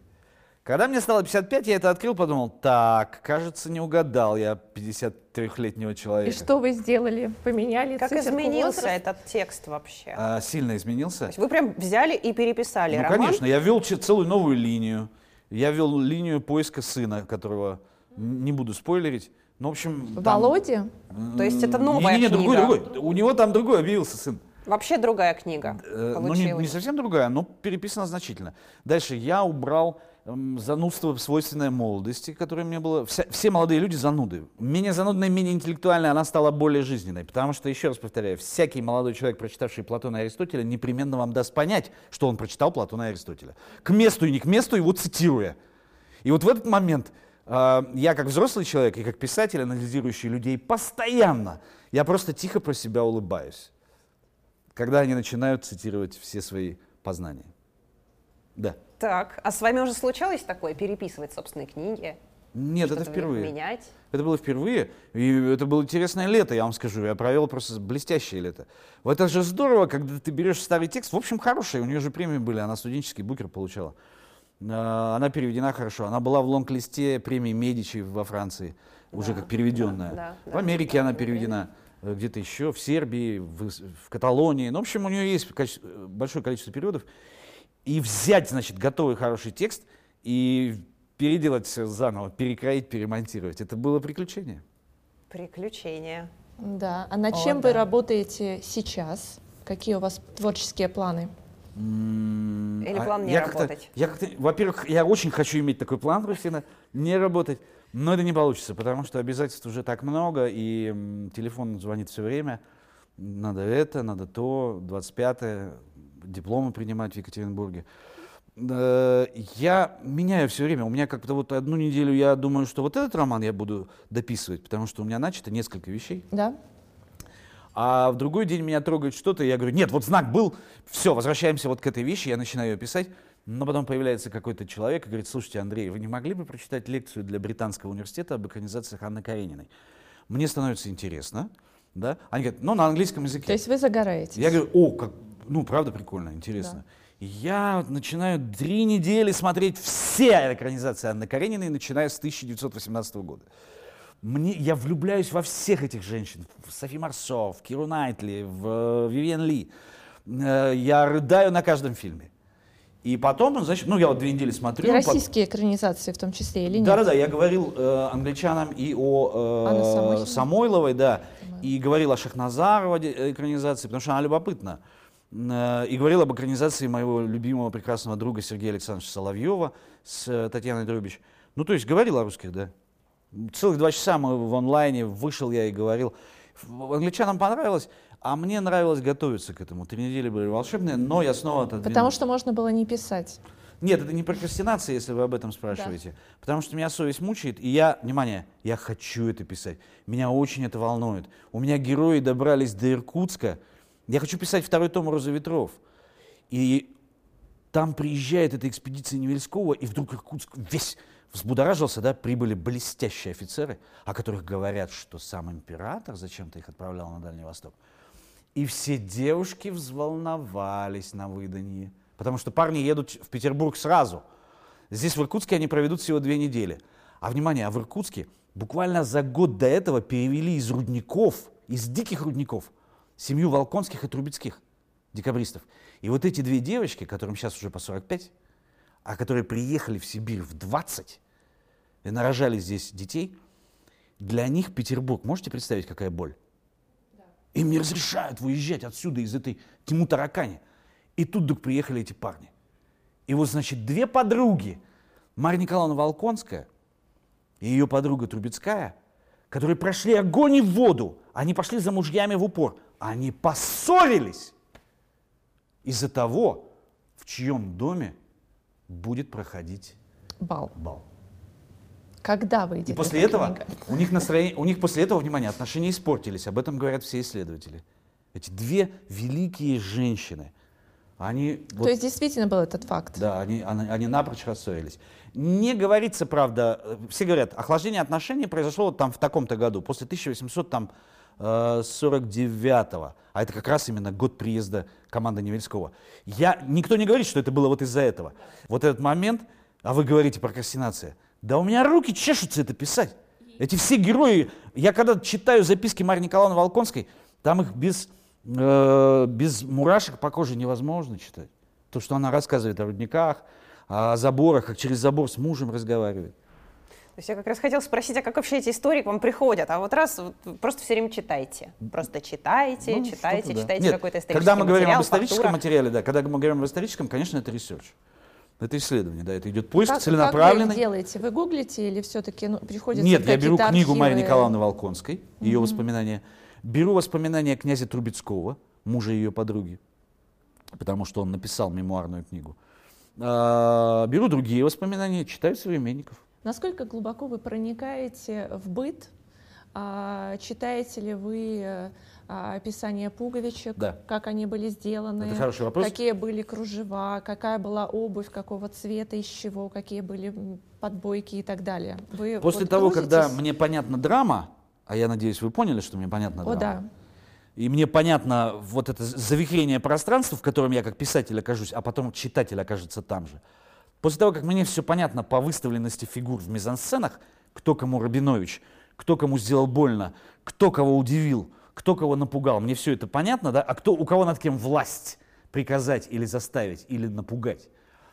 Когда мне стало 55, я это открыл, подумал, так, кажется, не угадал я 53-летнего И человека. что вы сделали? Поменяли Как циферку изменился возраста? этот текст вообще? А, сильно изменился? То есть вы прям взяли и переписали Ну, роман? конечно, я ввел че- целую новую линию. Я ввел линию поиска сына, которого не буду спойлерить. Ну, в общем... там- Володя? То есть это новая Не-не-не, другой, книга? другой. У него там другой объявился сын. Вообще другая книга Э, Ну, не, получилась. не совсем другая, но переписана значительно. Дальше я убрал занудство, свойственное молодости, которое мне было... Вся- все молодые люди зануды. Менее занудная, менее интеллектуальная, она стала более жизненной. Потому что, еще раз повторяю, всякий молодой человек, прочитавший Платона и Аристотеля, непременно вам даст понять, что он прочитал Платона и Аристотеля. К месту и не к месту, его цитируя. И вот в этот момент э, я как взрослый человек и как писатель, анализирующий людей постоянно, я просто тихо про себя улыбаюсь. когда они начинают цитировать все свои познания. Да. Так, а с вами уже случалось такое, переписывать собственные книги? Нет, это впервые. Менять? Это было впервые, и это было интересное лето, я вам скажу. Я провел просто блестящее лето. Вот это же здорово, когда ты берешь старый текст. В общем, хороший, у нее же премии были, она студенческий букер получала. А, Она переведена хорошо. Она была в лонг-листе премии Медичи во Франции, уже Да, как переведенная. да, да, в да. Америке она переведена, э, где-то еще, в Сербии, в, в Каталонии. Ну, в общем, у нее есть большое количество переводов. И взять, значит, готовый хороший текст и переделать все заново, перекроить, перемонтировать. Это было приключение. Приключения. Да. А над О, чем да. вы работаете сейчас? Какие у вас творческие планы? Или а план не я работать? Я как-то, во-первых, я очень хочу иметь такой план, Русина, не работать, но это не получится, потому что обязательств уже так много, и телефон звонит все время. Надо это, надо то, 25-е, дипломы принимать в Екатеринбурге. Э, Я меняю все время. У меня как-то вот одну неделю я думаю, что вот этот роман я буду дописывать, потому что у меня начато несколько вещей. Да? А в другой день меня трогает что-то, и я говорю, нет, вот знак был, все, возвращаемся вот к этой вещи, я начинаю ее писать, но потом появляется какой-то человек и говорит, слушайте, Андрей, вы не могли бы прочитать лекцию для Британского университета об экранизациях Анны Карениной? Мне становится интересно, да? Они говорят, ну, на английском языке. То есть вы загораете? Я говорю, о, как, ну, правда прикольно, интересно. И Я вот начинаю три недели смотреть все экранизации Анны Карениной, начиная с 1918 года. Мне, я влюбляюсь во всех этих женщин. В Софи Марсо, в Киру Найтли, в э, Вивиан Ли. Э, Я рыдаю на каждом фильме. И потом, значит, ну, я вот две недели смотрю. И российские экранизации в том числе или нет? да-да-да, я говорил э, англичанам и о э? Самойловой, да, и говорил о Шахназарова де- э, экранизации, потому что она любопытна. Э, И говорил об экранизации моего любимого прекрасного друга Сергея Александровича Соловьева с э, Татьяной Дробич. Ну, то есть говорил о русских, да. Целых два часа мы в онлайне, вышел я и говорил. Англичанам понравилось, а мне нравилось готовиться к этому. Три недели были волшебные, но я снова отодвинул. Потому что можно было не писать. Нет, это не прокрастинация, если вы об этом спрашиваете. Потому что меня совесть мучает, и я, внимание, я хочу это писать. Меня очень это волнует. У меня герои добрались до Иркутска. Я хочу писать второй том «Роза ветров». И там приезжает эта экспедиция Невельского, и вдруг Иркутск весь взбудоражился, да, прибыли блестящие офицеры, о которых говорят, что сам император зачем-то их отправлял на Дальний Восток. И все девушки взволновались на выданье, потому что парни едут в Петербург сразу. Здесь в Иркутске они проведут всего две недели. А внимание, а в Иркутске буквально за год до этого перевели из рудников, из диких рудников, семью Волконских и Трубецких декабристов. И вот эти две девочки, которым сейчас уже по 45, а которые приехали в Сибирь в 20 и нарожали здесь детей, для них Петербург, можете представить, какая боль? Им не разрешают выезжать отсюда, из этой тьму таракани. И тут вдруг приехали эти парни. И вот, значит, две подруги, Марья Николаевна Волконская и ее подруга Трубецкая, которые прошли огонь и воду, они пошли за мужьями в упор, они поссорились из-за того, в чьем доме будет проходить Бал. бал. Когда выйдет И после этого книга? у них настроение, у них после этого, внимание, отношения испортились. Об этом говорят все исследователи. Эти две великие женщины, они, вот, То есть действительно был этот факт? да, они, они, они напрочь рассорились. Не говорится, правда, э, все говорят, охлаждение отношений произошло вот там в таком-то году, после 1849-го, а это как раз именно год приезда команды Невельского. Я, никто не говорит, что это было вот из-за этого. Вот этот момент, а вы говорите прокрастинация, да у меня руки чешутся это писать. Эти все герои, я когда читаю записки Марии Николаевны Волконской, там их без, э, без мурашек по коже невозможно читать. То, что она рассказывает о рудниках, о заборах, как через забор с мужем разговаривает. То есть я как раз хотела спросить, а как вообще эти истории к вам приходят? А вот раз вот вы просто все время читайте. Просто читайте, Ну, читайте, да. читайте какой-то исторический Когда мы говорим материал, об историческом фактура. материале, да, когда мы говорим об историческом, конечно, это research. Это исследование, да, это идет поиск Как, как целенаправленный. вы это делаете? Вы гуглите или все-таки ну, приходится Нет, я беру какие-то книгу Марии архивы? Николаевны Волконской, ее воспоминания. Беру воспоминания князя Трубецкого, мужа ее подруги, потому что он написал мемуарную книгу. А, беру другие воспоминания, читаю современников. Насколько глубоко вы проникаете в быт? А, читаете ли вы а, описание пуговичек, Да. как они были сделаны, Это хороший вопрос. какие были кружева, какая была обувь, какого цвета, из чего, какие были подбойки и так далее. Вы После вот того, когда грузитесь? мне понятна драма, а я надеюсь, вы поняли, что мне понятна О, драма. да. И мне понятно вот это завихрение пространства, в котором я как писатель окажусь, а потом читатель окажется там же. После того, как мне все понятно по выставленности фигур в мизансценах, кто кому Рабинович, кто кому сделал больно, кто кого удивил, кто кого напугал, мне все это понятно, да? А кто, у кого над кем власть приказать или заставить, или напугать?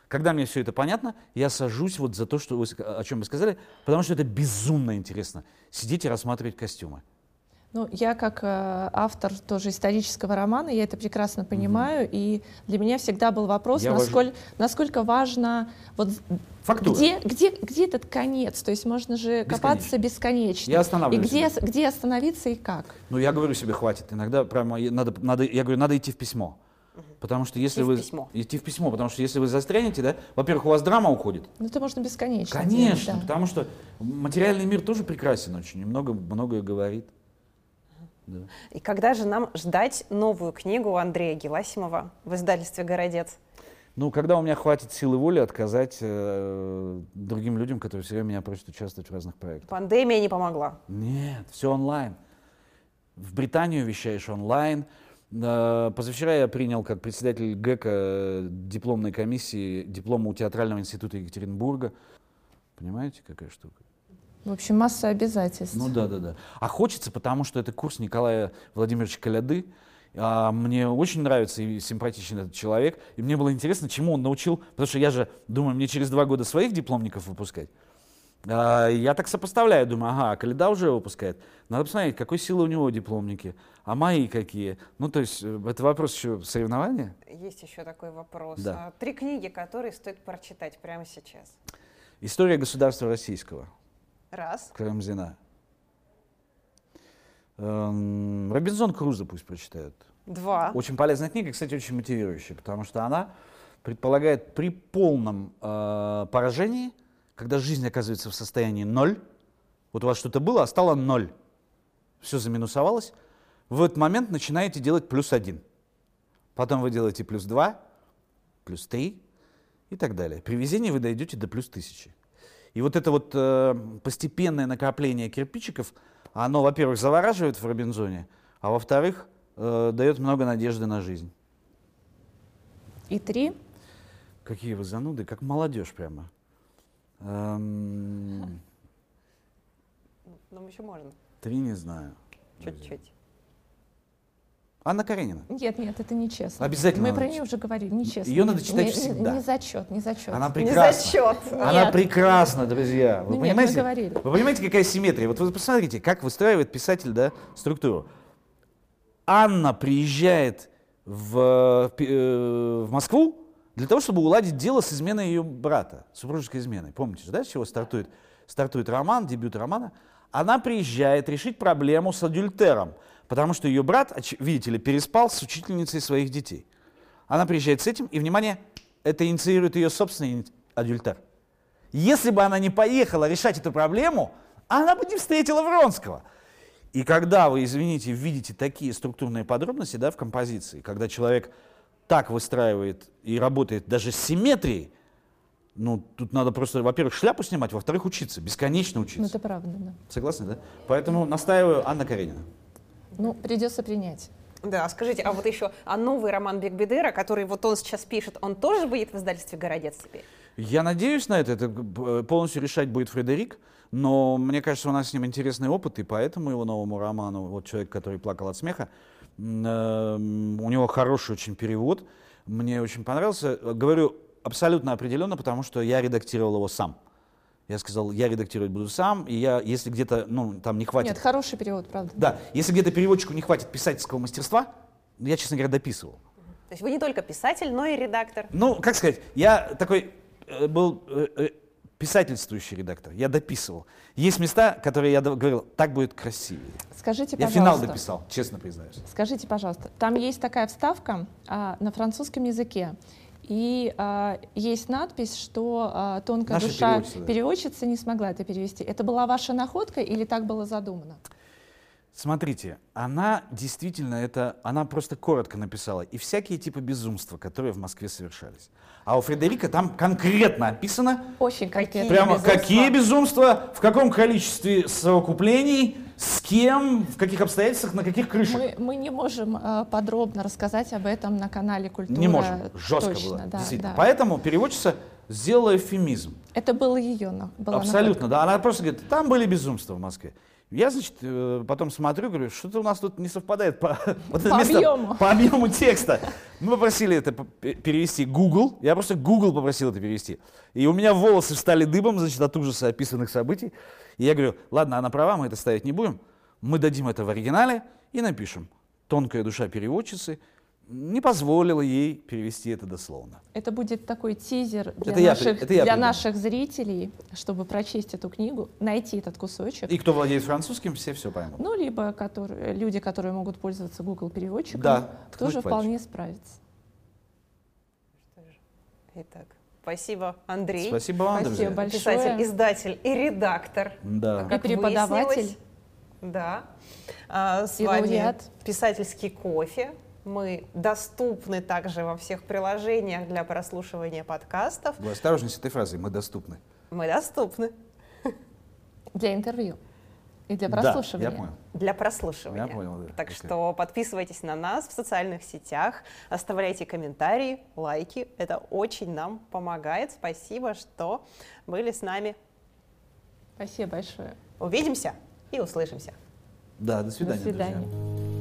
Когда мне все это понятно, я сажусь вот за то, что вы, о чем вы сказали, потому что это безумно интересно. Сидеть и рассматривать костюмы. Ну, я как э, автор тоже исторического романа, я это прекрасно понимаю, и для меня всегда был вопрос, Я насколько, насколько важно вот Фактура. где, где, где этот конец, то есть можно же копаться бесконечно. Я останавливаю И где, себя. где остановиться и как? Ну, я говорю себе, хватит. Иногда прямо надо, надо, я говорю, надо идти в письмо. Потому что если Идти в вы... письмо. Идти в письмо, потому что если вы застрянете, да, во-первых, у вас драма уходит. Ну, это можно бесконечно. Конечно, делать, да. потому что материальный мир тоже прекрасен очень, и много, многое говорит. Да. И когда же нам ждать новую книгу Андрея Геласимова в издательстве «Городец»? Ну, когда у меня хватит силы воли отказать э, другим людям, которые все время меня просят участвовать в разных проектах. Пандемия не помогла. Нет, все онлайн. В Британию вещаешь онлайн. Э, Позавчера я принял как председатель ГЭКа э, дипломной комиссии диплома у Театрального института Екатеринбурга. Понимаете, какая штука? В общем, масса обязательств. Ну да, да, да. А хочется, потому что это курс Николая Владимировича Коляды. А мне очень нравится и симпатичен этот человек. И мне было интересно, чему он научил. Потому что я же думаю, мне через два года своих дипломников выпускать. А, я так сопоставляю, думаю, ага, Коляда уже выпускает. Надо посмотреть, какой силы у него дипломники, а мои какие. Ну, то есть, э, это вопрос еще соревнования. Есть еще такой вопрос. Да. А, Три книги, которые стоит прочитать прямо сейчас. История государства российского. Раз. Карамзина. Эм, Робинзон Крузо пусть прочитают. Два. Очень полезная книга, кстати, очень мотивирующая, потому что она предполагает при полном э, поражении, когда жизнь оказывается в состоянии ноль, вот у вас что-то было, а стало ноль, все заминусовалось, в этот момент начинаете делать плюс один. Потом вы делаете плюс два, плюс три и так далее. При везении вы дойдете до плюс тысячи. И вот это вот э, постепенное накопление кирпичиков, оно, во-первых, завораживает в Робинзоне, а во-вторых, э, дает много надежды на жизнь. И три. Какие вы зануды, как молодежь прямо. Эм, Ну, еще можно. три не знаю. Чуть-чуть. Анна Каренина. Нет, нет, это нечестно. Обязательно Мы про нее уже говорили, нечестно. Её надо читать не- всегда. Не зачет, не зачет. Она Не прекрасна. зачет. Она Нет. прекрасна, друзья. Вы Ну нет, мы понимаете? говорили. Вы понимаете, какая симметрия? Вот вы посмотрите, как выстраивает писатель да, структуру. Анна приезжает в, э, в Москву для того, чтобы уладить дело с изменой ее брата, супружеской изменой. Помните, же, да, с чего стартует, стартует роман, дебют романа? Она приезжает решить проблему с адюльтером, потому что ее брат, видите ли, переспал с учительницей своих детей. Она приезжает с этим, и, внимание, это инициирует ее собственный адюльтер. Если бы она не поехала решать эту проблему, она бы не встретила Вронского. И когда вы, извините, видите такие структурные подробности да, в композиции, когда человек так выстраивает и работает даже с симметрией, ну, тут надо просто, во-первых, шляпу снимать, во-вторых, учиться, бесконечно Ну, учиться. это правда, да. Согласны, да? Поэтому настаиваю Анна Каренина. Ну, придется принять. Да, скажите, а вот еще, а новый роман Бекбедера, который вот он сейчас пишет, он тоже будет в издательстве «Городец» теперь? Я надеюсь на это. Это э, полностью решать будет Фредерик. Но мне кажется, у нас с ним интересный опыт, и поэтому его новому роману, вот человек, который плакал от смеха, эм, у него хороший очень перевод. Мне очень понравился. Говорю абсолютно определенно, потому что я редактировал его сам. Я сказал, я редактировать буду сам, и я, если где-то, ну, там не хватит... Нет, хороший перевод, правда. Да, если где-то переводчику не хватит писательского мастерства, я, честно говоря, дописывал. То есть вы не только писатель, но и редактор. Ну, как сказать, я такой э, был э, э, писательствующий редактор, я дописывал. Есть места, которые я говорил, так будет красивее. Скажите, Я пожалуйста. финал дописал, честно признаюсь. Скажите, пожалуйста, там есть такая вставка а, на французском языке. И а, есть надпись, что а, тонкая Наша душа переводчица, да. не смогла это перевести. Это была ваша находка или так было задумано? Смотрите, она действительно это, она просто коротко написала. И всякие типы безумства, которые в Москве совершались. А у Фредерика там конкретно описано, Очень конкретно. прямо безумства? какие безумства, в каком количестве совокуплений, с кем, в каких обстоятельствах, на каких крышах. Мы, мы не можем э, подробно рассказать об этом на канале Культура. Не можем. Жестко Точно, было. да, действительно. да. Поэтому переводчица сделала эвфемизм. Это было ее, была Абсолютно, да. Она просто говорит, там были безумства в Москве. Я, значит, э, потом смотрю, говорю, что-то у нас тут не совпадает по, <laughs> это По место- объему. по объему текста. Мы попросили это перевести Google. Я просто Google попросил это перевести. И у меня волосы встали дыбом, значит, от ужаса описанных событий. И я говорю, ладно, она права, мы это ставить не будем. Мы дадим это в оригинале и напишем. Тонкая душа переводчицы не позволила ей перевести это дословно. Это будет такой тизер для, Это я наших, при- это я для придумал. наших зрителей, чтобы прочесть эту книгу, найти этот кусочек. И кто владеет французским, все все поймут. Ну, либо которые, люди, которые могут пользоваться Google переводчиком, Да, тоже вполне справятся. Итак, спасибо, Андрей. Спасибо вам, Спасибо друзья. большое. Писатель, издатель и редактор. Да. Как И преподаватель. выяснилось. Да. А, с И вами лауреат. писательский кофе. Мы доступны также во всех приложениях для прослушивания подкастов. Вы осторожнее с этой фразой, мы доступны. Мы доступны <laughs> Для интервью и для Да, прослушивания. я понял. для прослушивания. Я понял, да. Так Окей. что подписывайтесь на нас в социальных сетях, оставляйте комментарии, лайки. Это очень нам помогает. Спасибо, что были с нами. Спасибо большое. Увидимся и услышимся. Да, до свидания, До свидания. друзья.